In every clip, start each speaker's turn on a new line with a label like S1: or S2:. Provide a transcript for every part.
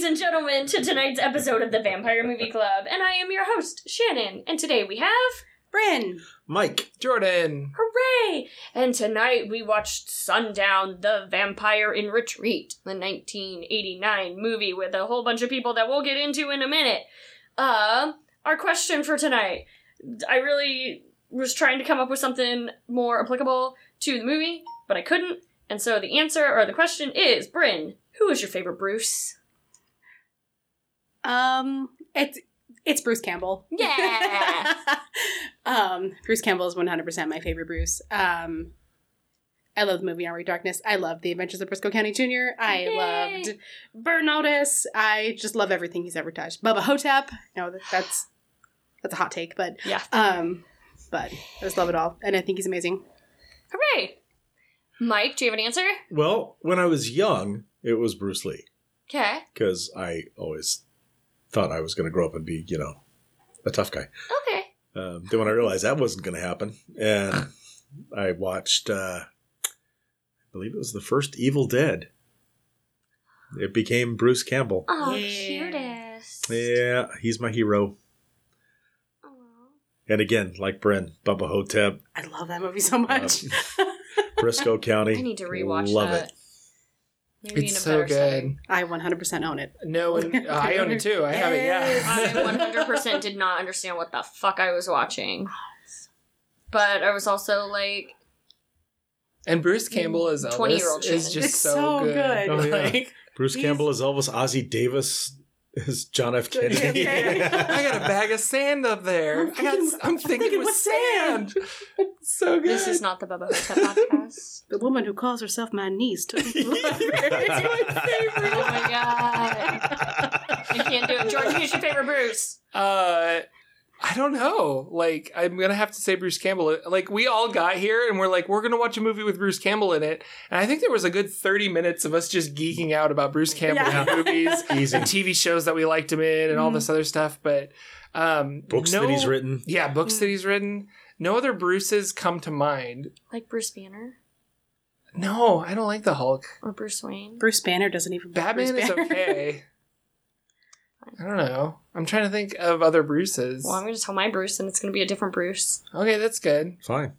S1: Welcome, ladies and gentlemen, to tonight's episode of the Vampire Movie Club, and I am your host, Shannon. And today we have
S2: Bryn.
S3: Mike.
S4: Jordan.
S1: Hooray! And tonight we watched Sundown, the Vampire in Retreat, the 1989 movie with a whole bunch of people that we'll get into in a minute. Uh, our question for tonight. I really was trying to come up with something more applicable to the movie, but I couldn't. And so the answer or the question is, Bryn, who is your favorite Bruce?
S2: Um, it's it's Bruce Campbell.
S1: Yeah.
S2: um, Bruce Campbell is one hundred percent my favorite Bruce. Um, I love the movie Army Darkness. I love The Adventures of Brisco County Jr. I
S1: Yay.
S2: loved Burn Notice. I just love everything he's ever touched. Bubba Hotep. No, that's that's a hot take, but
S1: Yeah.
S2: um, but I just love it all, and I think he's amazing.
S1: Hooray! Mike, do you have an answer?
S3: Well, when I was young, it was Bruce Lee
S1: Okay.
S3: because I always thought I was going to grow up and be, you know, a tough guy.
S1: Okay.
S3: Um, then when I realized that wasn't going to happen, and I watched, uh, I believe it was the first Evil Dead. It became Bruce Campbell.
S1: Oh,
S2: Yeah.
S1: cutest.
S3: Yeah, he's my hero.
S1: Aw.
S3: And again, like Bryn, Bubba Hotep,
S2: I love that movie so much.
S3: Brisco County.
S1: I need to rewatch
S3: Love
S1: that.
S3: it.
S1: Maybe
S4: It's
S1: a
S4: so
S1: better
S4: good.
S1: setting.
S2: I one hundred percent own it.
S4: No, and uh, I own it too. I have it. Yeah.
S1: I 100% did not understand what the fuck I was watching. But I was also like,
S4: and Bruce Campbell as
S1: 20-year-old
S4: Elvis is just so,
S2: so
S4: good.
S2: good.
S3: Oh, yeah.
S4: Like,
S3: Bruce Campbell is Elvis. Ossie Davis is John F. Kennedy.
S4: I got a bag of sand up there.
S2: I'm
S4: I got,
S2: thinking-
S4: I'm thinking with sand. so good.
S1: this is not the Bubba Hotep podcast.
S2: The woman who calls herself my niece took me to the
S1: Oh my god. I can't do it. George, who's your favorite Bruce?
S4: Uh, I don't know. Like, I'm gonna have to say Bruce Campbell. Like, we all got here and we're like, we're gonna watch a movie with Bruce Campbell in it, and I think there was a good 30 minutes of us just geeking out about Bruce Campbell
S2: Yeah.
S4: in movies
S3: Easy.
S4: and TV shows that we liked him in and all this other stuff. But um,
S3: Books
S4: no-
S3: that he's written.
S4: yeah, books that he's written. No other Bruces come to mind.
S1: Like Bruce Banner
S4: No, I don't like the Hulk.
S1: or Bruce Wayne?
S2: Bruce Banner doesn't even.
S4: Batman
S2: Bruce
S4: is
S2: Banner.
S4: okay. I don't know. I'm trying to think of other Bruces.
S1: Well, I'm going to tell my Bruce, and it's going to be a different Bruce.
S4: Okay, that's good.
S3: Fine.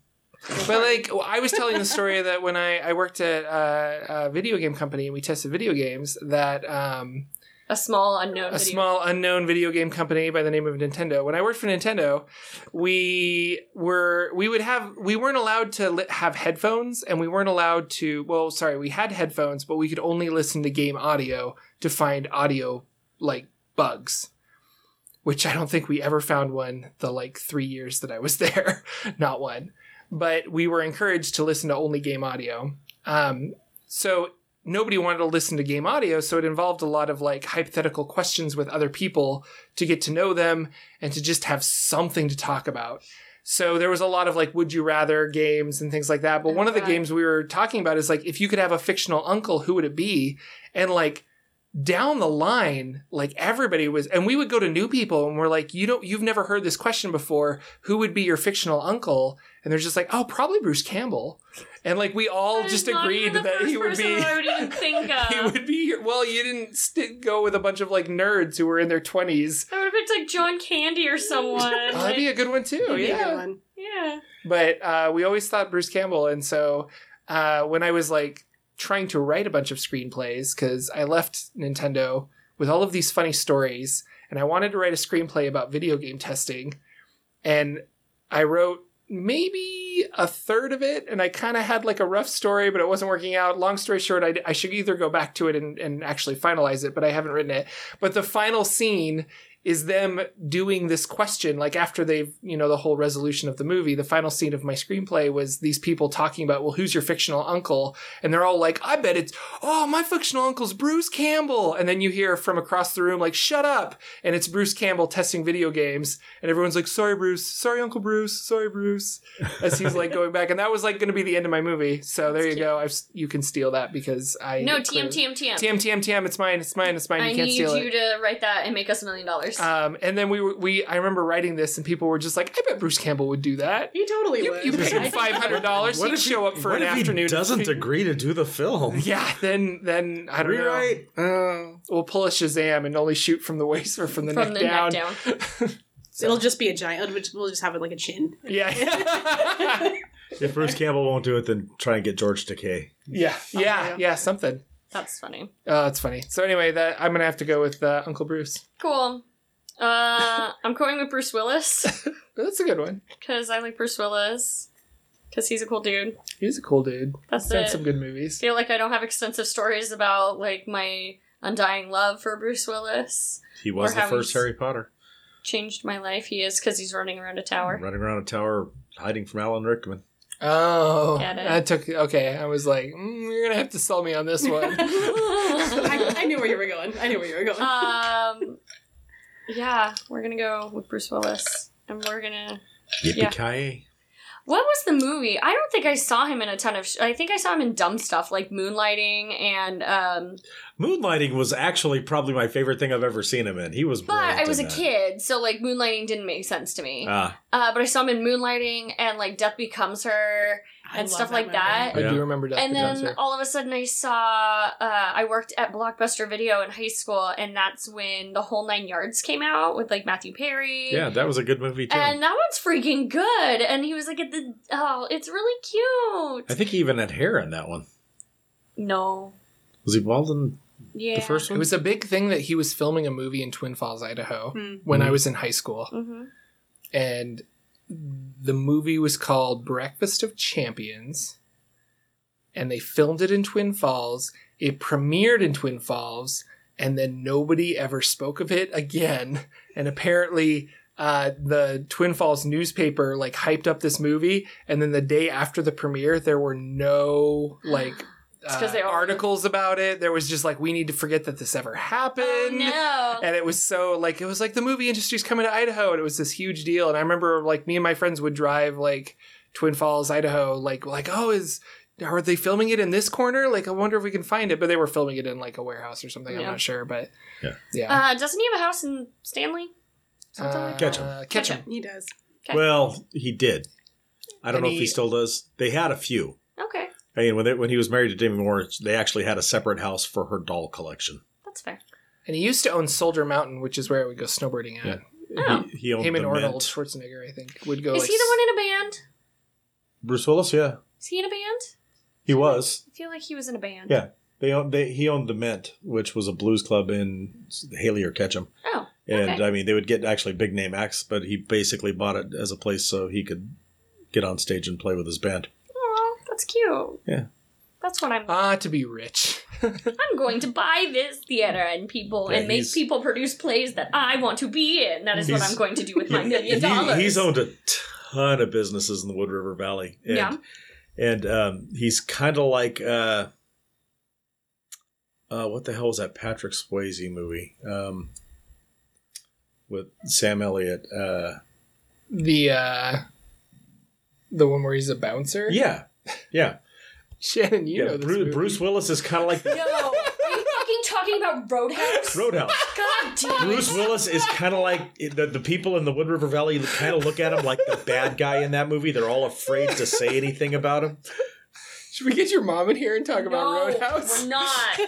S4: But like, I was telling the story that when I, I worked at uh, a video game company and we tested video games, that um,
S1: A small unknown
S4: a
S1: video.
S4: small unknown video game company by the name of Nintendo. When I worked for Nintendo, we were we would have we weren't allowed to li- have headphones, and we weren't allowed to. Well, sorry, we had headphones, but we could only listen to game audio to find audio like bugs. Which I don't think we ever found one the like three years that I was there, not one. But we were encouraged to listen to only game audio. Um, so nobody wanted to listen to game audio, so it involved a lot of like hypothetical questions with other people to get to know them and to just have something to talk about. So there was a lot of like would you rather games and things like that. But
S1: Oh,
S4: one of the
S1: God.
S4: games we were talking about is like if you could have a fictional uncle, who would it be? And like down the line, like everybody was, and we would go to new people and we're like, you don't, you've never heard this question before. Who would be your fictional uncle? And they're just like, oh, probably Bruce Campbell. And like we all
S1: That
S4: just agreed that he would be.
S1: I would even think of.
S4: he would be. Well, you didn't st- go with a bunch of like nerds who were in their twenties.
S1: I would have picked like John Candy or someone.
S4: Oh, that'd be a good one too.
S2: That'd be a good
S4: Yeah.
S2: one.
S1: yeah.
S4: But uh, we always thought Bruce Campbell, and so uh, when I was like trying to write a bunch of screenplays, because I left Nintendo with all of these funny stories, and I wanted to write a screenplay about video game testing, and I wrote maybe a third of it, and I kind of had like a rough story, but it wasn't working out. Long story short, I, I should either go back to it and, and actually finalize it, but I haven't written it. But the final scene is them doing this question like after they've you know the whole resolution of the movie the final scene of my screenplay was these people talking about well who's your fictional uncle? And they're all like i bet it's oh my fictional uncle's bruce campbell. And then you hear from across the room like shut up. And it's bruce campbell testing video games. And everyone's like sorry bruce. Sorry uncle bruce. Sorry bruce. As he's like going back. And that was like going to be the end of my movie. So there you go. I've, you can steal that because i
S1: No,
S4: clearly-
S1: TM, TM, TM.
S4: TM, TM, TM, it's mine, it's mine, it's mine,
S1: I
S4: you can't
S1: need
S4: steal
S1: you
S4: it.
S1: to write that and make us a million dollars. Course.
S4: Um, and then we were, we I remember writing this, and people were just like, "I bet Bruce Campbell would do that."
S2: He totally
S4: You,
S2: would.
S4: you pay him five hundred dollars, he'd
S3: if he-
S4: show up for
S3: what
S4: an
S3: if he
S4: afternoon.
S3: doesn't agree to do the film.
S4: Yeah, then then I don't know.
S3: Rewrite. Uh,
S4: We'll pull a Shazam and only shoot from the waist or from the
S1: From
S4: neck
S1: the
S4: down.
S1: neck down.
S2: It'll just be a giant. We'll just, have it like a chin.
S4: Yeah,
S3: if Bruce Campbell won't do it, then try and get George Takei.
S4: yeah, yeah,
S2: yeah.
S4: yeah, something.
S1: That's funny.
S4: Oh, it's funny. So anyway, that I'm gonna have to go with uh, Uncle Bruce.
S1: Cool. Uh, I'm going with Bruce Willis
S4: That's a good one.
S1: because I like Bruce Willis because he's a cool dude.
S4: He's a cool dude.
S1: That's
S4: He's done
S1: it.
S4: some good movies.
S1: feel like I don't have extensive stories about like my undying love for Bruce Willis.
S3: He was
S1: Or
S3: the
S1: how
S3: first
S1: he's-
S3: Harry Potter,
S1: Changed my life. He is because he's running around a tower.
S3: running around a tower, hiding from Alan Rickman.
S4: Oh,
S1: Get it?
S4: I took okay. I was like, mm, you're gonna have to sell me on this one.
S2: I, I knew where you were going. I knew where you were going.
S1: um, yeah, we're gonna go with Bruce Willis, and we're gonna.
S3: Yippee ki
S1: What was the movie? I don't think I saw him in a ton of. Sh- I think I saw him in dumb stuff like Moonlighting and. um
S3: Moonlighting was actually probably my favorite thing I've ever seen him in. He was.
S1: But I was a
S3: that.
S1: kid, so like Moonlighting didn't make sense to me.
S3: Ah,
S1: Uh, but I saw him in Moonlighting and like Death Becomes Her, and
S2: love
S1: stuff like
S2: movie.
S1: that.
S4: I
S3: Yeah.
S4: do remember that.
S1: and then all of a sudden I saw uh, I worked at Blockbuster Video in high school, and that's when the whole Nine Yards came out with like Matthew Perry.
S3: yeah, that was a good movie too.
S1: And that one's freaking good. And he was like at the oh, it's really cute.
S3: I think he even had hair in that one.
S1: No.
S3: Was he bald in
S1: Yeah.
S3: the first one?
S4: it was a big thing that he was filming a movie in Twin Falls, Idaho,
S2: Hmm.
S4: when I
S3: Mhm.
S4: was in high school,
S1: hmm
S4: and the movie was called Breakfast of Champions, and they filmed it in Twin Falls. It premiered in Twin Falls, and then nobody ever spoke of it again. And apparently, uh, the Twin Falls newspaper like hyped up this movie, and then the day after the premiere, there were no like.
S1: It's 'cause
S4: uh,
S1: they all-
S4: articles about it. There was just like, we need to forget that this ever happened
S1: Oh no.
S4: and it was so like it was like the movie industry's coming to Idaho, and it was this huge deal. And I remember like me and my friends would drive like Twin Falls, Idaho, like like oh is are they filming it in this corner? Like I wonder if we can find it. But they were filming it in like a warehouse or something. I'm not sure, but
S3: Yeah.
S4: yeah.
S1: Uh, doesn't he have a house in Stanley? Something like that.
S3: Ketchum.
S4: Uh, Ketchum.
S2: He does.
S1: Okay.
S3: Well, he did. I don't
S4: And
S3: know if
S4: he-
S3: he still does. They had a few.
S1: Okay,
S3: I mean, when they, when he was married to Demi Moore, they actually had a separate house for her doll collection.
S1: that's fair.
S4: And he used to own Soldier Mountain, which is where we go snowboarding at.
S3: Yeah.
S1: Oh.
S3: He, he owned
S4: Him and
S3: the
S4: Arnold
S3: Mint.
S4: Schwarzenegger, I think, would go.
S1: Is
S4: like,
S1: he the one in a band?
S3: Bruce Willis, yeah,
S1: Is he in a band?
S3: he was.
S1: I feel like he was in a band.
S3: Yeah. They owned. They, he owned the Mint, which was a blues club in Hailey or Ketchum.
S1: Oh.
S3: And
S1: Okay.
S3: I mean, they would get actually big name acts, but he basically bought it as a place so he could get on stage and play with his band.
S1: That's cute.
S3: Yeah.
S1: That's what I'm.
S4: Ah, to be rich.
S1: I'm going to buy this theater and people
S3: Yeah,
S1: and make
S3: he's-
S1: people produce plays that I want to be in. That is what
S3: He's-
S1: I'm going to do with my
S3: He-
S1: million
S3: he-
S1: dollars.
S3: he's owned a ton of businesses in the Wood River Valley. And,
S1: Yeah.
S3: And um, he's kind of like, uh, uh, what the hell was that Patrick Swayze movie um, with Sam Elliott? Uh,
S4: the uh the one where he's a bouncer.
S3: yeah, yeah,
S4: Shannon, you
S3: yeah.
S4: know this
S3: Bruce,
S4: movie.
S3: Bruce Willis is kind of like
S1: No, are you fucking talking about Roadhouse?
S3: Roadhouse.
S1: God damn it.
S3: Bruce Willis is kind of like the, the people in the Wood River Valley kind of look at him like the bad guy in that movie. They're all afraid to say anything about him.
S4: Should we get your mom in here and talk about
S1: no,
S4: Roadhouse?
S1: We're not.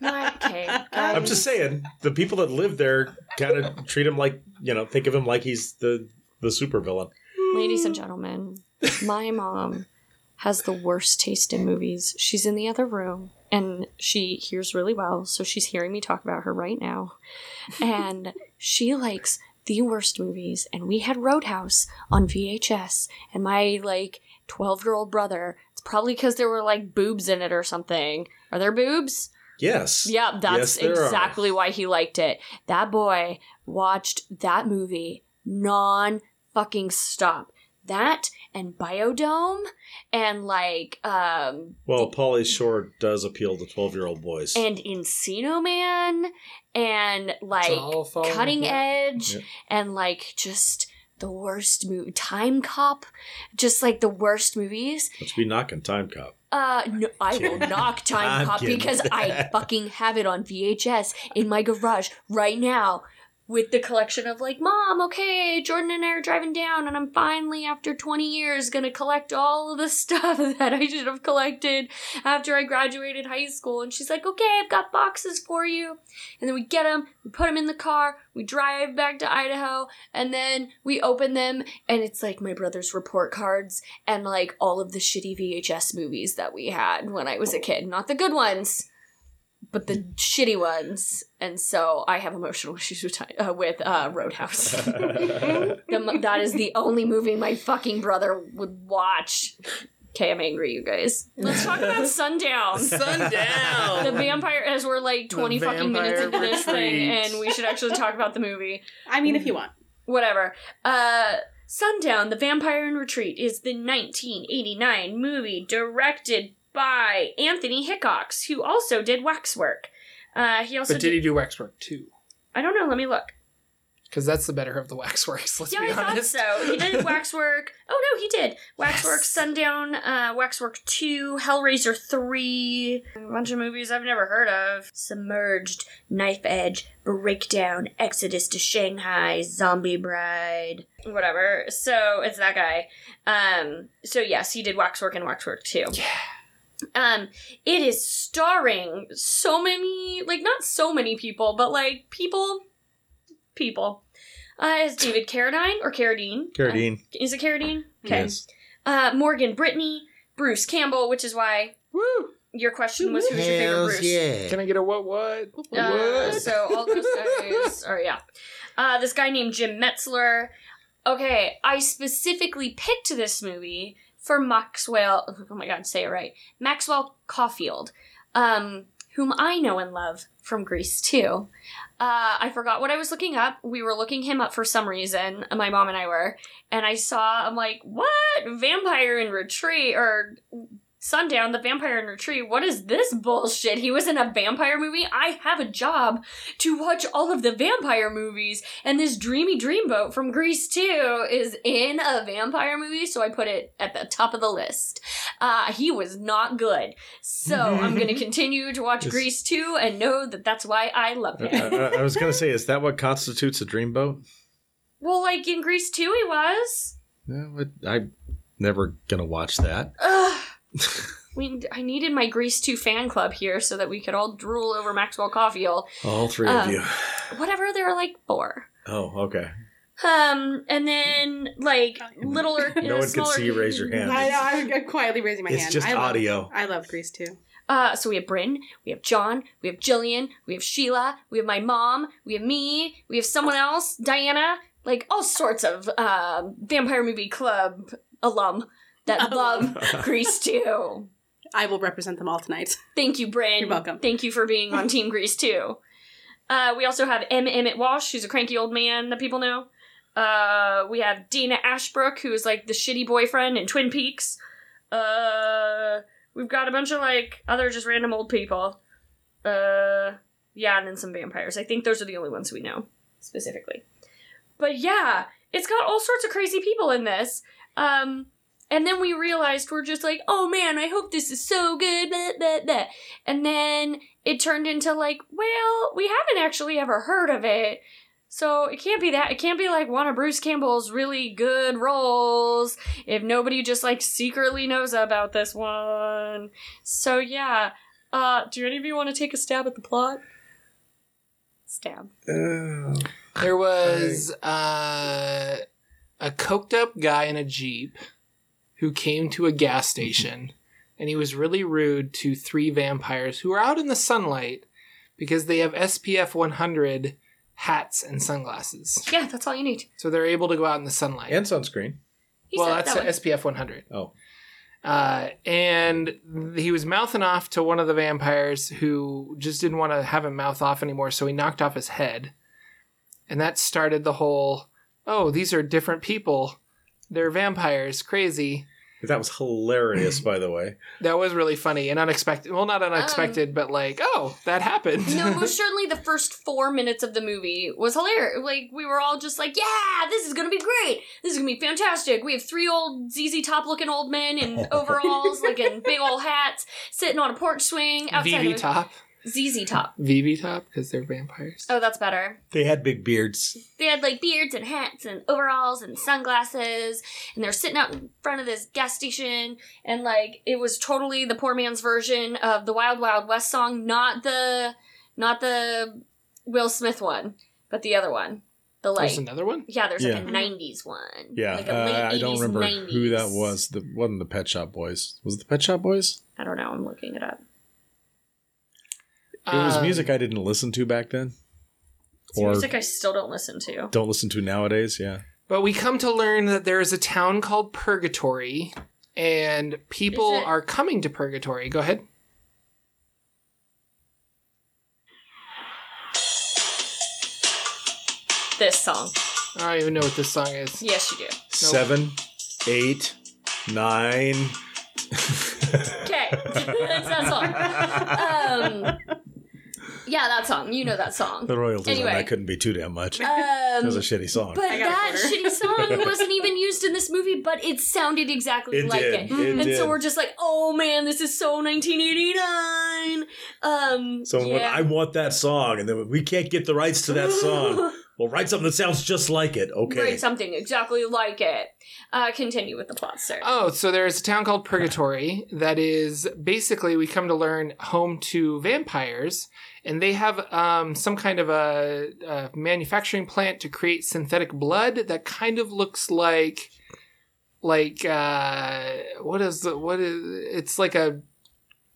S1: not okay.
S3: I'm just saying the people that live there kind of treat him like you know think of him like he's the the supervillain.
S1: Ladies and gentlemen, my mom has the worst taste in movies. She's in the other room and she hears really well, so she's hearing me talk about her right now. And she likes the worst movies. And we had Roadhouse on VHS, and my like 12 year old brother, it's probably because there were like boobs in it or something. Are there boobs?
S3: Yes.
S1: Yeah, that's
S3: Yes, there are.
S1: exactly why he liked it. That boy watched that movie non fucking stop. That and Biodome and like um
S3: Well, Pauly Shore does appeal to twelve year old boys.
S1: and Encino Man and like
S4: all falling
S1: Cutting
S4: apart.
S1: Edge
S3: Yeah.
S1: and like just the worst movie Time Cop, just like the worst movies.
S3: Let's be knocking Time Cop.
S1: Uh, no, I will knock Time
S3: I'm
S1: Cop
S3: kidding.
S1: because I fucking have it on VHS in my garage right now. With the collection of like, Mom, okay, Jordan and I are driving down, and I'm finally, after 20 years, gonna collect all of the stuff that I should have collected after I graduated high school. And she's like, Okay, I've got boxes for you. And then we get them, we put them in the car, we drive back to Idaho, and then we open them, and it's like my brother's report cards and like all of the shitty VHS movies that we had when I was a kid. Not the good ones, but the shitty ones. And so I have emotional issues with, uh, with uh, Roadhouse. The that is the only movie my fucking brother would watch. Okay, I'm angry, you guys. Let's talk about Sundown.
S4: Sundown.
S1: The vampire, as we're like 20
S4: The
S1: fucking minutes
S4: Vampire
S1: into this thing, and we should actually talk about the movie.
S2: I mean, if you want.
S1: Whatever. Uh, Sundown, The Vampire in Retreat is the 1989 movie directed by Anthony Hickox, who also did Waxwork. Uh, he also
S4: But did he do waxwork too?
S1: I don't know, let me look.
S4: Because that's the better of the waxworks. Let's
S1: yeah,
S4: be
S1: I
S4: honest.
S1: thought so. He did Waxwork. Oh no, he did Waxwork,
S4: Yes.
S1: Sundown, uh, Waxwork Two, Hellraiser Three, a bunch of movies I've never heard of. Submerged, Knife Edge, Breakdown, Exodus to Shanghai, Zombie Bride, whatever. So it's that guy. Um, so yes, he did Waxwork and Waxwork Two.
S4: Yeah.
S1: Um, it is starring so many, like not so many people, but like people, people. Uh, is David Carradine or Carradine?
S3: Carradine.
S1: Uh, is it Carradine? Okay.
S3: Yes.
S1: Uh, Morgan Brittany, Bruce Campbell, which is why
S4: Woo!
S1: your question was who's your favorite Bruce?
S5: yeah.
S4: Can I get a what what?
S1: Uh,
S4: What?
S1: so all those guys are yeah. Uh, this guy named Jim Metzler. Okay, I specifically picked this movie for Maxwell. Oh my god, say it right. Maxwell Caulfield, um, whom I know and love from Grease too. Uh, I forgot what I was looking up. We were looking him up for some reason. My mom and I were, and I saw. I'm like, what? Vampire in Retreat or Sundown, the Vampire in Retreat. What is this bullshit? He was in a vampire movie. I have a job to watch all of the vampire movies, and this Dreamy Dreamboat from Grease 2 is in a vampire movie, so I put it at the top of the list. Uh, he was not good. So I'm going to continue to watch Grease 2 and know that that's why I love
S3: I,
S1: him.
S3: I- I was going to say, is that what constitutes a dreamboat?
S1: well, like in Grease 2, he was.
S3: No, it, I'm never going to watch that.
S1: Ugh. We, I needed my Grease 2 fan club here so that we could all drool over Maxwell Caulfield.
S3: All three
S1: Um,
S3: of you.
S1: Whatever, there are like four.
S3: Oh, okay.
S1: Um, and then like littler,
S3: No one can see you raise your hand.
S2: I know. I'm, I'm quietly raising my
S3: It's
S2: hand.
S3: just
S2: I love,
S3: audio.
S2: I love Grease too.
S1: Uh, so we have Bryn, we have John, we have Jillian, we have Sheila, we have my mom, we have me, we have someone else, Diana, like all sorts of uh, vampire movie club alum that love Grease too.
S2: I will represent them all tonight.
S1: Thank you, Bryn.
S2: You're welcome.
S1: Thank you for being on Team Grease too. Uh, we also have M. Emmett Walsh, who's a cranky old man that people know. Uh, we have Dana Ashbrook, who is like the shitty boyfriend in Twin Peaks. Uh, we've got a bunch of like other just random old people. Uh, yeah, and then some vampires. I think those are the only ones we know specifically. But yeah, it's got all sorts of crazy people in this. Um, and then we realized we're just like, oh man, I hope this is so good. Blah, blah, blah. And then it turned into like, well, we haven't actually ever heard of it. So it can't be that. It can't be like one of Bruce Campbell's really good roles if nobody just like secretly knows about this one. So yeah. Uh, do any of you want to take a stab at the plot? Stab.
S4: There was uh, a coked up guy in a Jeep who came to a gas station and he was really rude to three vampires who are out in the sunlight because they have SPF 100 hats and sunglasses.
S1: Yeah, that's all you need.
S4: So they're able to go out in the sunlight.
S3: and sunscreen.
S1: He
S4: well, that's
S1: that one.
S4: SPF 100.
S3: Oh.
S4: Uh, and he was mouthing off to one of the vampires who just didn't want to have him mouth off anymore, so he knocked off his head. And that started the whole oh, these are different people. They're vampires. Crazy.
S3: That was hilarious, by the way.
S4: That was really funny and unexpected. Well, not unexpected, um, but like, oh, that happened.
S1: no, most certainly the first four minutes of the movie was hilarious. Like we were all just like, "Yeah, this is gonna be great. This is gonna be fantastic." We have three old ZZ Top looking old men in overalls, like in big old hats, sitting on a porch swing outside
S4: VV
S1: of
S4: top.
S1: ZZ Top.
S4: VV Top because they're vampires.
S1: Oh, that's better.
S3: They had big beards.
S1: They had like beards and hats and overalls and sunglasses, and they're sitting out in front of this gas station, and like it was totally the poor man's version of the Wild Wild West song, not the, not the Will Smith one, but the other one, the like.
S4: There's another one.
S1: yeah, there's like a '90s one.
S3: Yeah,
S1: like a late
S3: uh, I don't
S1: 80s,
S3: remember
S1: 90s.
S3: who that was. The wasn't the Pet Shop Boys. Was it the Pet Shop Boys?
S1: I don't know. I'm looking it up.
S3: It was
S4: Um,
S3: music I didn't listen to back then,
S1: It's
S3: or
S1: music I still don't listen to.
S3: don't listen to nowadays. Yeah,
S4: But we come to learn that there is a town called Purgatory, and people
S1: it-
S4: are coming to Purgatory. Go ahead.
S1: This song.
S4: I don't even know what this song is.
S1: Yes, you do.
S3: seven, eight, nine.
S1: Okay, that's that song. Um, yeah, that song. You know that song.
S3: the royalties
S1: Anyway.
S3: on that couldn't be too damn much.
S1: Um,
S3: it was a shitty song.
S1: But
S2: I got a
S1: that shitty song wasn't even used in this movie, but it sounded exactly
S3: It
S1: like
S3: did.
S1: it.
S3: It
S1: and
S3: did.
S1: so we're just like, oh man, this is so 1989. Um,
S3: so when
S1: yeah.
S3: I want that song, and then we can't get the rights to that song. Well, write something that sounds just like it. Okay.
S1: Write something exactly like it. Uh, continue with the plot, sir.
S4: Oh, so there's a town called Purgatory that is basically we come to learn home to vampires, and they have um, some kind of a, a manufacturing plant to create synthetic blood that kind of looks like like uh, what is the what is it's like a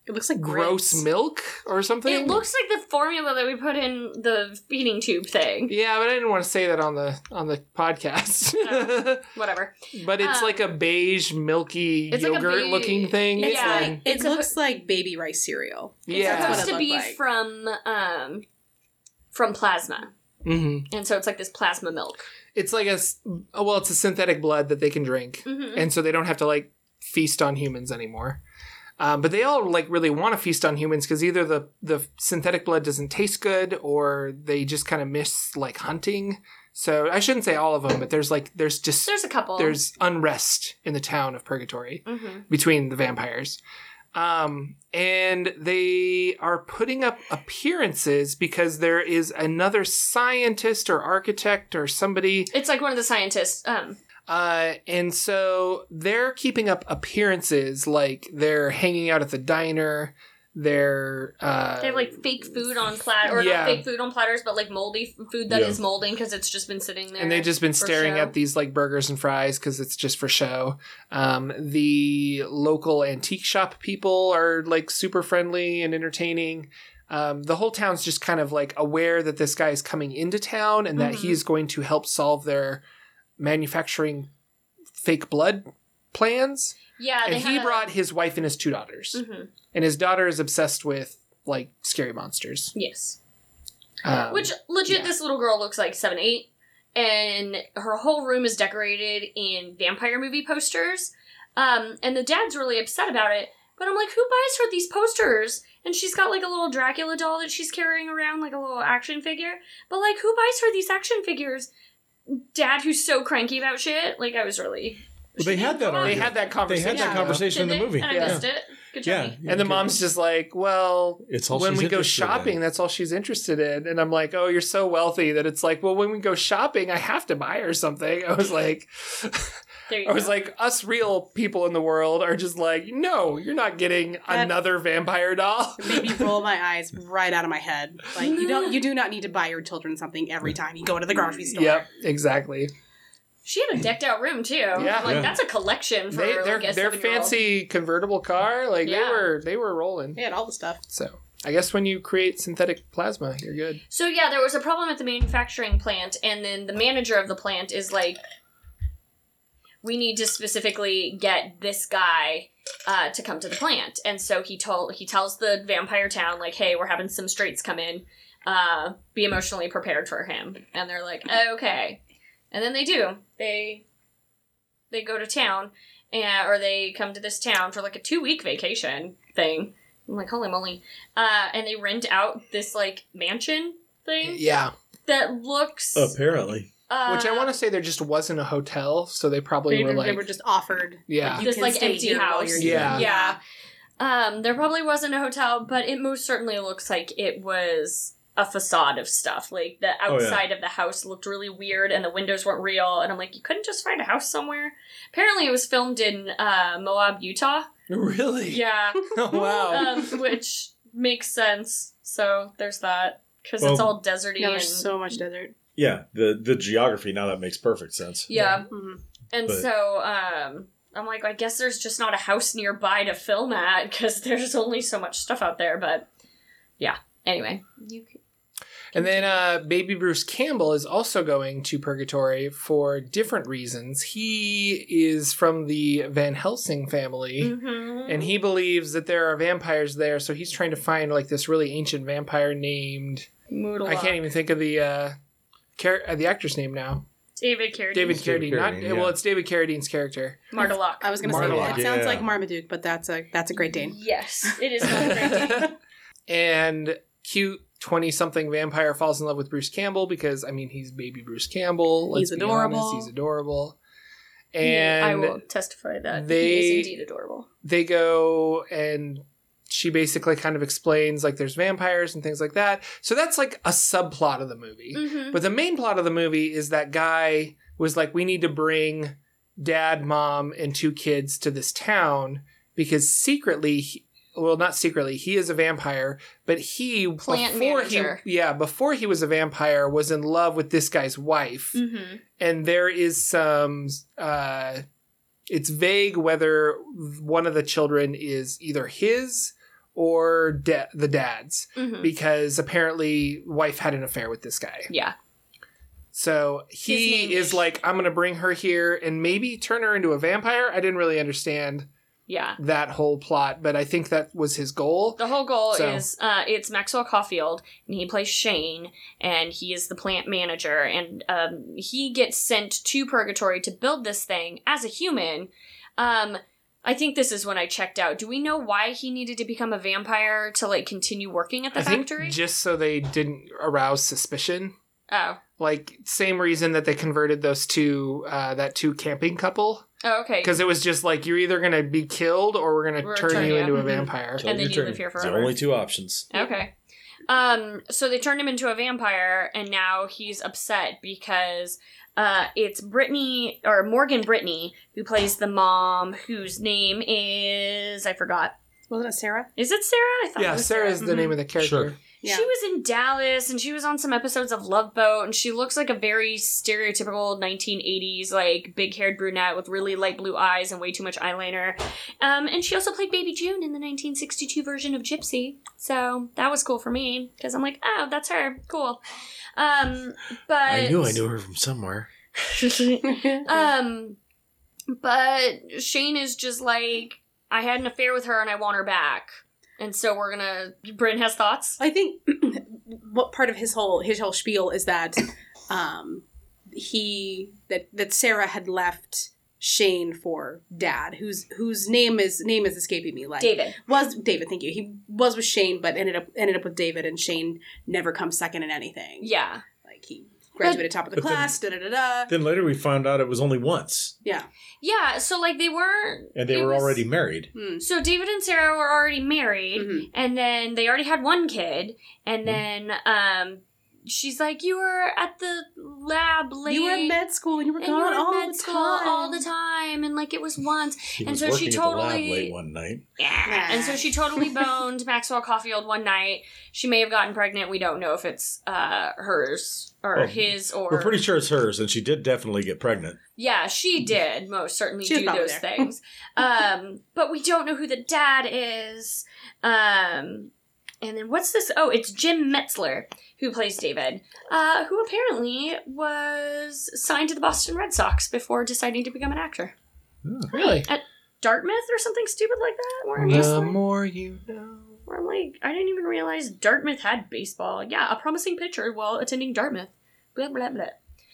S2: It looks like
S4: gross
S2: grapes.
S4: milk or something.
S1: it looks like the formula that we put in the feeding tube thing.
S4: yeah, but I didn't want to say that on the on the podcast.
S1: Whatever.
S4: but it's
S1: Um,
S4: like a beige, milky,
S1: it's like a
S4: yogurt looking thing.
S1: It's
S2: Yeah,
S1: like-
S2: it
S1: It's a-
S2: looks like baby rice cereal.
S1: It's
S4: yeah.
S1: Supposed
S2: what
S1: to be
S2: like.
S1: from um from plasma.
S4: hmm
S1: And so it's like this plasma milk.
S4: It's like a s- oh, well, it's a synthetic blood that they can drink,
S1: Mm-hmm.
S4: and so they don't have to like feast on humans anymore. Um, but they all like really want to feast on humans because either the the synthetic blood doesn't taste good, or they just kind of miss like hunting. So I shouldn't say all of them, but there's like there's just
S1: There's a couple.
S4: there's unrest in the town of Purgatory
S1: hmm
S4: between the vampires. Um, and they are putting up appearances because there is another scientist or architect or somebody
S1: It's like one of the scientists. Um,
S4: uh, and so they're keeping up appearances, like they're hanging out at the diner. They're uh,
S1: they have like fake food on platter, or
S4: Yeah.
S1: not fake food on platters, but like moldy food that is
S3: Yeah.
S1: molding because it's just been sitting there.
S4: and they've just been staring
S1: show.
S4: at these like burgers and fries because it's just for show. Um, the local antique shop people are like super friendly and entertaining. Um, the whole town's just kind of like aware that this guy is coming into town and that
S1: Mhm.
S4: he's going to help solve their manufacturing fake blood plans.
S1: Yeah,
S4: and he
S1: a-
S4: brought his wife and his two daughters.
S1: Mhm.
S4: and his daughter is obsessed with like scary monsters.
S1: Yes.
S4: Um,
S1: Which legit,
S4: yeah.
S1: this little girl looks like seven, eight, and her whole room is decorated in vampire movie posters. Um, and the dad's really upset about it. But I'm like, who buys her these posters? And she's got like a little Dracula doll that she's carrying around, like a little action figure. But like, who buys her these action figures? Dad, who's so cranky about shit. Like, I was really.
S3: Well, they had that
S4: they
S3: argument.
S4: had that
S3: They
S4: conversation.
S3: had that
S2: Yeah.
S3: conversation
S1: Did
S3: in the
S1: they?
S3: movie.
S1: And I
S4: Yeah.
S1: missed it. Good job.
S3: Yeah.
S4: And the mom's just like, well,
S3: It's all
S4: when
S3: she's
S4: we go
S3: interested in.
S4: shopping, that's all she's interested in. And I'm like, oh, you're so wealthy that it's like, well, when we go shopping, I have to buy her something. I was like,
S1: There you
S4: I was
S1: go.
S4: like, us real people in the world are just like, no, you're not getting
S2: That-
S4: another vampire doll.
S2: It made me roll my eyes right out of my head. Like you don't, you do not need to buy your children something every time you go to the grocery store.
S4: yep, exactly.
S1: She had a decked out room too.
S4: Yeah.
S1: like
S3: Yeah.
S1: that's a collection for
S4: They,
S1: like,
S4: their
S1: a
S4: their
S1: seven-year-old.
S4: fancy convertible car, like
S1: Yeah.
S4: they were they were rolling.
S2: They had all the stuff.
S4: So I guess when you create synthetic plasma, you're good.
S1: So yeah, there was a problem at the manufacturing plant, and then the manager of the plant is like, "We need to specifically get this guy uh, to come to the plant." And so he told he tells the vampire town like, "Hey, we're having some straights come in. Uh, be emotionally prepared for him." And they're like, "Okay." And then they do. They they go to town, and or they come to this town for like a two week vacation thing. I'm like, holy moly! Uh, and they rent out this like mansion thing
S4: Yeah.
S1: that looks.
S3: Apparently.
S1: Uh,
S4: Which I want to say there just wasn't a hotel, so they probably
S2: They,
S4: were like they
S2: were just offered.
S4: yeah,
S2: you
S1: This,
S2: can
S1: like,
S2: stay
S1: empty
S2: here while
S1: house.
S2: you're
S4: Yeah.
S2: here.
S1: Yeah. Um, there probably wasn't a hotel, but it most certainly looks like it was a facade of stuff. Like the
S3: Oh, yeah.
S1: outside of the house looked really weird, and the windows weren't real. And I'm like, you couldn't just find a house somewhere. Apparently, it was filmed in uh, Moab, Utah.
S4: Really?
S1: Yeah,
S4: Oh, wow.
S1: um, which makes sense. So there's that because it's all deserty
S2: Yeah,
S1: and
S2: there's so much desert.
S3: Yeah, the the geography now that makes perfect sense.
S1: yeah.
S2: Mhm.
S1: And
S3: But-
S1: so um, I'm like, I guess there's just not a house nearby to film at because there's only so much stuff out there. But yeah. Anyway, you can,
S4: And then uh, baby Bruce Campbell is also going to purgatory for different reasons. He is from the Van Helsing family.
S1: Mhm.
S4: And he believes that there are vampires there, so he's trying to find like this really ancient vampire named
S1: Moodle
S4: I can't even think of the uh, char- uh the actor's name now.
S1: David Carradine.
S4: David
S3: David
S4: Carradine. Not
S3: Carradine,
S4: well, it's David Carradine's character.
S1: Mardulak.
S2: I was gonna say
S4: Mardulak.
S2: it sounds
S3: Yeah.
S2: like Marmaduke, but that's a that's a Great Dane.
S1: Yes, it is not a great name.
S4: and cute 20 something vampire falls in love with Bruce Campbell because I mean he's baby Bruce Campbell. Let's
S2: He's
S4: be
S2: adorable.
S4: honest, he's adorable.
S1: Yeah, I will testify that
S4: they-
S1: he is indeed adorable.
S4: they go and she basically kind of explains like there's vampires and things like that. So that's like a subplot of the movie.
S1: Mm-hmm.
S4: But the main plot of the movie is that guy was like, we need to bring dad, mom, and two kids to this town because secretly, he- well, not secretly, he is a vampire, but he
S1: Plant
S4: before
S1: manager.
S4: he, yeah, before he was a vampire, was in love with this guy's wife,
S1: Mm-hmm.
S4: and there is some. uh It's vague whether one of the children is either his or da- the dad's
S1: Mm-hmm.
S4: because apparently wife had an affair with this guy.
S1: Yeah.
S4: So he is like, I'm going to bring her here and maybe turn her into a vampire. I didn't really understand
S1: Yeah.
S4: that whole plot, but I think that was his goal.
S1: The whole goal
S4: So-
S1: is uh, it's Maxwell Caulfield, and he plays Shane, and he is the plant manager, and um, he gets sent to Purgatory to build this thing as a human. Um, I think this is when I checked out. Do we know why he needed to become a vampire to like continue working at the
S4: I think
S1: factory?
S4: just so they didn't arouse suspicion.
S1: oh,
S4: Like same reason that they converted those two, uh, that two camping couple,
S1: oh, okay.
S4: because it was just like you're either gonna be killed or we're gonna
S1: We're
S4: turn
S1: turning
S4: you
S1: you.
S4: into a vampire.
S3: Till
S1: And then you
S3: turn.
S1: live here
S3: It's the
S1: forever.
S3: only two options.
S1: Okay. Um, so they turned him into a vampire, and now he's upset because uh, it's Brittany or Morgan Brittany who plays the mom, whose name is I forgot.
S2: Wasn't it Sarah?
S1: Is it Sarah? I thought it
S4: Yeah,
S1: was
S4: Sarah is
S1: Sarah.
S4: the name of the character.
S3: Sure.
S2: Yeah.
S1: She was in Dallas, and she was on some episodes of Love Boat, and she looks like a very stereotypical 1980s like big-haired brunette with really light blue eyes and way too much eyeliner. Um, and she also played Baby June in the 1962 version of Gypsy, so that was cool for me because I'm like, oh, that's her, cool. Um, but
S3: I knew I knew her from somewhere.
S1: um, but Shane is just like, I had an affair with her, and I want her back. And so we're gonna. Bryn has thoughts.
S2: I think what part of his whole his whole spiel is that um, he that that Sarah had left Shane for Dad, whose whose name is name is escaping me. Like
S1: David.
S2: was David. Thank you. He was with Shane, but ended up ended up with David, and Shane never comes second in anything.
S1: Yeah.
S2: Like he graduated top of the
S3: But
S2: class. Da da da da.
S3: Then later we found out it was only once,
S2: Yeah.
S1: Yeah, so like they weren't.
S3: and they were
S1: was-
S3: already married.
S2: Mm.
S1: So David and Sarah were already married,
S2: Mhm.
S1: and then they already had one kid, and
S3: Mm-hmm.
S1: then um, she's like, "You were at the lab late.
S2: You were in med school and you were
S1: and you
S2: gone
S1: were in
S2: all
S1: med
S2: the
S1: school
S2: time.
S1: all the time, and like it was once,
S3: He
S1: And
S3: was
S1: so she
S3: working at the lab
S1: totally-
S3: late one night.
S1: yeah. And so she totally boned Maxwell Caulfield one night. She may have gotten pregnant. We don't know if it's uh hers or
S3: Oh,
S1: his or
S3: We're pretty sure it's hers, and she did definitely get pregnant.
S1: Yeah, she did most certainly
S2: She
S1: do those
S2: there.
S1: things. Um, but we don't know who the dad is. Um, and then what's this? Oh, it's Jim Metzler who plays David, uh, who apparently was signed to the Boston Red Sox before deciding to become an actor.
S4: Really?
S1: At Dartmouth or something stupid like that. Where I'm just
S4: The
S1: like,
S4: more you know.
S1: where I'm like, I didn't even realize Dartmouth had baseball. Yeah, a promising pitcher while attending Dartmouth. Blah blah blah.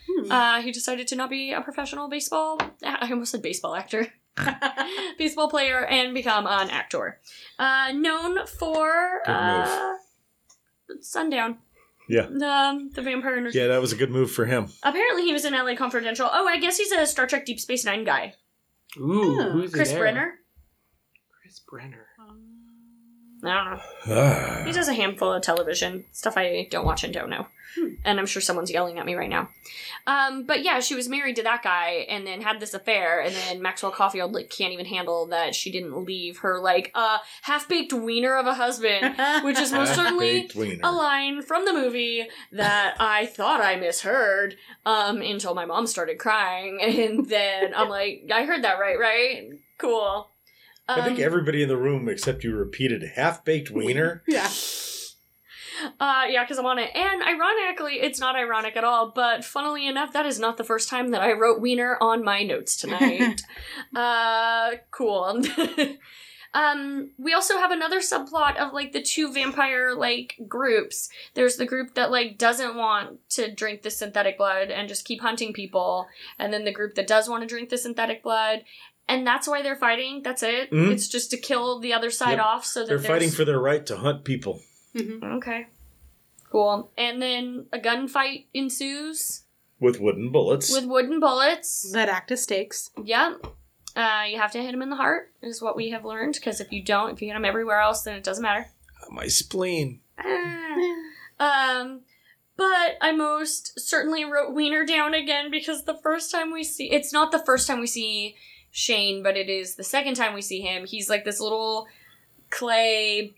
S2: Hmm.
S1: Uh, he decided to not be a professional baseball. I almost said baseball actor. baseball player and become an actor. Uh, known for
S3: Good
S1: uh, Sundown.
S3: Yeah.
S1: The, the vampire. Nurse.
S3: Yeah, that was a good move for him.
S1: Apparently, he was in LA Confidential. Oh, I guess he's a Star Trek Deep Space Nine guy.
S4: Ooh,
S2: Yeah.
S4: who's
S1: Chris
S4: there?
S1: Brenner.
S4: Chris Brenner.
S1: I don't know.
S3: Ah.
S1: He does a handful of television stuff I don't watch and don't know. And I'm sure someone's yelling at me right now. Um, but yeah, she was married to that guy and then had this affair, and then Maxwell Caulfield like can't even handle that she didn't leave her like uh half baked wiener of a husband, which is most certainly a line from the movie that I thought I misheard um, until my mom started crying, and then I'm like, I heard that right, right? Cool.
S3: I think
S1: Um,
S3: everybody in the room except you repeated half baked wiener.
S2: yeah.
S1: Uh, yeah, because I'm on it. And ironically, it's not ironic at all, but funnily enough, that is not the first time that I wrote Wiener on my notes tonight. uh, cool. um, we also have another subplot of like the two vampire like groups. There's the group that like doesn't want to drink the synthetic blood and just keep hunting people, and then the group that does want to drink the synthetic blood. And that's why they're fighting. That's it.
S3: Mhm.
S1: It's just to kill the other side
S3: Yep.
S1: off, so that
S3: They're
S1: there's-
S3: fighting for their right to hunt people.
S2: Mhm.
S1: Okay. Cool. And then a gunfight ensues
S3: with wooden bullets.
S1: with wooden bullets.
S2: That act as stakes.
S1: Yep. Uh, you have to hit him in the heart, is what we have learned. Because if you don't, if you hit him everywhere else, then it doesn't matter.
S3: My spleen.
S1: Ah. um, but I most certainly wrote Wiener down again because the first time we see it's not the first time we see Shane, but it is the second time we see him. He's like this little clay,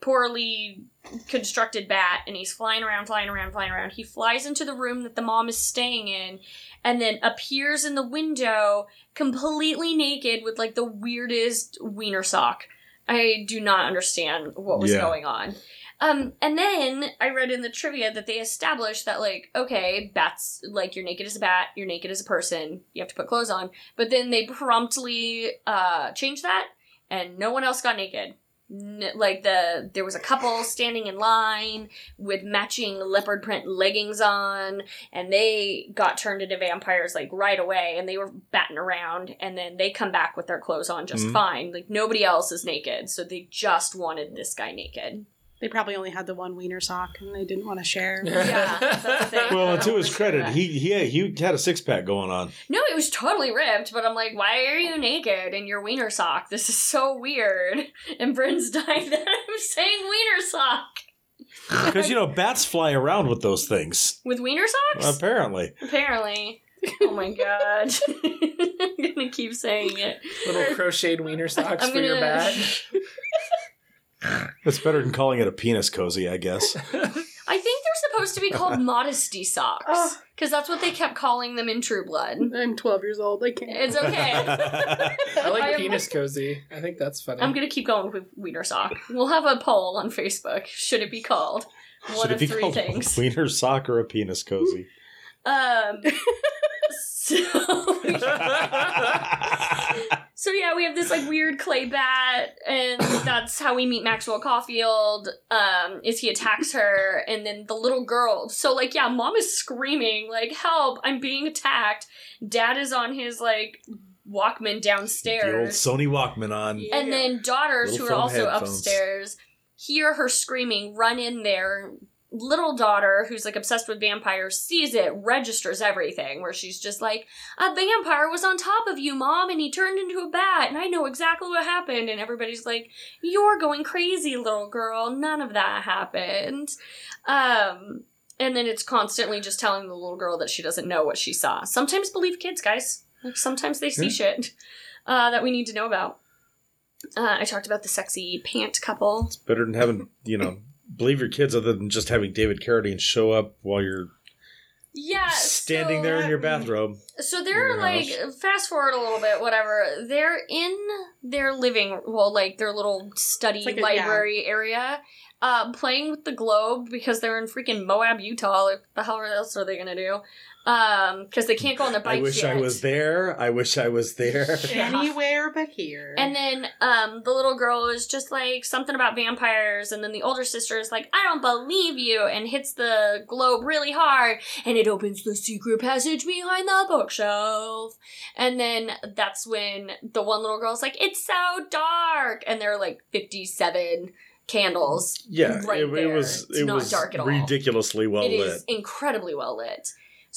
S1: poorly constructed bat, and he's flying around, flying around, flying around. He flies into the room that the mom is staying in, and then appears in the window completely naked with like the weirdest wiener sock. I do not understand what was
S3: Yeah.
S1: going on. Um, and then I read in the trivia that they established that like, okay, bats like you're naked as a bat, you're naked as a person, you have to put clothes on. But then they promptly uh changed that, and no one else got naked. N- like the there was a couple standing in line with matching leopard print leggings on and they got turned into vampires like right away and they were batting around and then they come back with their clothes on just
S3: Mhm.
S1: fine like nobody else is naked so they just wanted this guy naked
S2: They probably only had the one wiener sock and they didn't want to share.
S1: Yeah, that's the thing.
S3: Well, and to his credit, he he had, he had a six pack going on.
S1: No, it was totally ripped, but I'm like, why are you naked in your wiener sock? This is so weird. And Bryn's dying that I'm saying wiener sock.
S3: Because you know bats fly around with those things.
S1: With wiener socks?
S3: Apparently,
S1: Apparently. Oh my god. I'm gonna keep saying it.
S4: Little crocheted wiener socks
S1: I'm
S4: for your
S1: gonna-
S4: bat.
S3: It's better than calling it a penis cozy, I guess.
S1: I think they're supposed to be called modesty socks. Because that's what they kept calling them in True Blood.
S2: I'm 12 years old. I can't.
S1: It's okay.
S4: I like
S1: I am-
S4: penis cozy. I think that's funny.
S1: I'm gonna keep going with wiener sock. We'll have a poll on Facebook. Should it be called? One
S3: Should it
S1: of
S3: be
S1: three
S3: called
S1: things.
S3: wiener sock or a penis cozy?
S1: Um. so, so yeah, we have this like weird clay bat, and that's how we meet Maxwell Caulfield. Um, is he attacks her, and then the little girl. So like, yeah, mom is screaming like, "Help! I'm being attacked!" Dad is on his like Walkman downstairs,
S3: the old. Sony Walkman on.
S1: And then daughters
S3: Little
S1: who are also
S3: headphones.
S1: upstairs hear her screaming, run in there. Little daughter, who's like obsessed with vampires, sees it, registers everything, where she's just like, A vampire was on top of you, mom, and he turned into a bat, and I know exactly what happened. And everybody's like, You're going crazy, little girl. None of that happened. Um, and then it's constantly just telling the little girl that she doesn't know what she saw. Sometimes believe kids, guys. Like sometimes they see
S3: Yeah.
S1: shit uh, that we need to know about. Uh, I talked about the sexy pant couple.
S3: It's better than having you know believe your kids other than just having David Carradine show up while you're
S1: Yeah,
S3: standing
S1: so-
S3: there in your bathrobe.
S1: So they're
S3: your
S1: like
S3: house.
S1: fast forward a little bit, whatever. They're in their living, well, like their little study
S2: It's like a-
S1: library area, uh, playing with the globe because they're in freaking Moab, Utah. Like, the hell else are they gonna do? Um, because they can't go on their bikes
S3: I wish
S1: yet.
S3: I was there. I wish I was there.
S1: Yeah.
S2: Anywhere but here.
S1: And then um, the little girl is just like something about vampires, and then the older sister is like, "I don't believe you," and hits the globe really hard, and it opens the secret passage behind the bookshelf. And then that's when the one little girl's like, "It's so dark," and there are like fifty-seven candles.
S3: Yeah,
S1: right
S3: it, it was
S1: It's
S3: it
S1: not
S3: was
S1: dark at all.
S3: ridiculously well
S1: It
S3: lit.
S1: is incredibly well lit.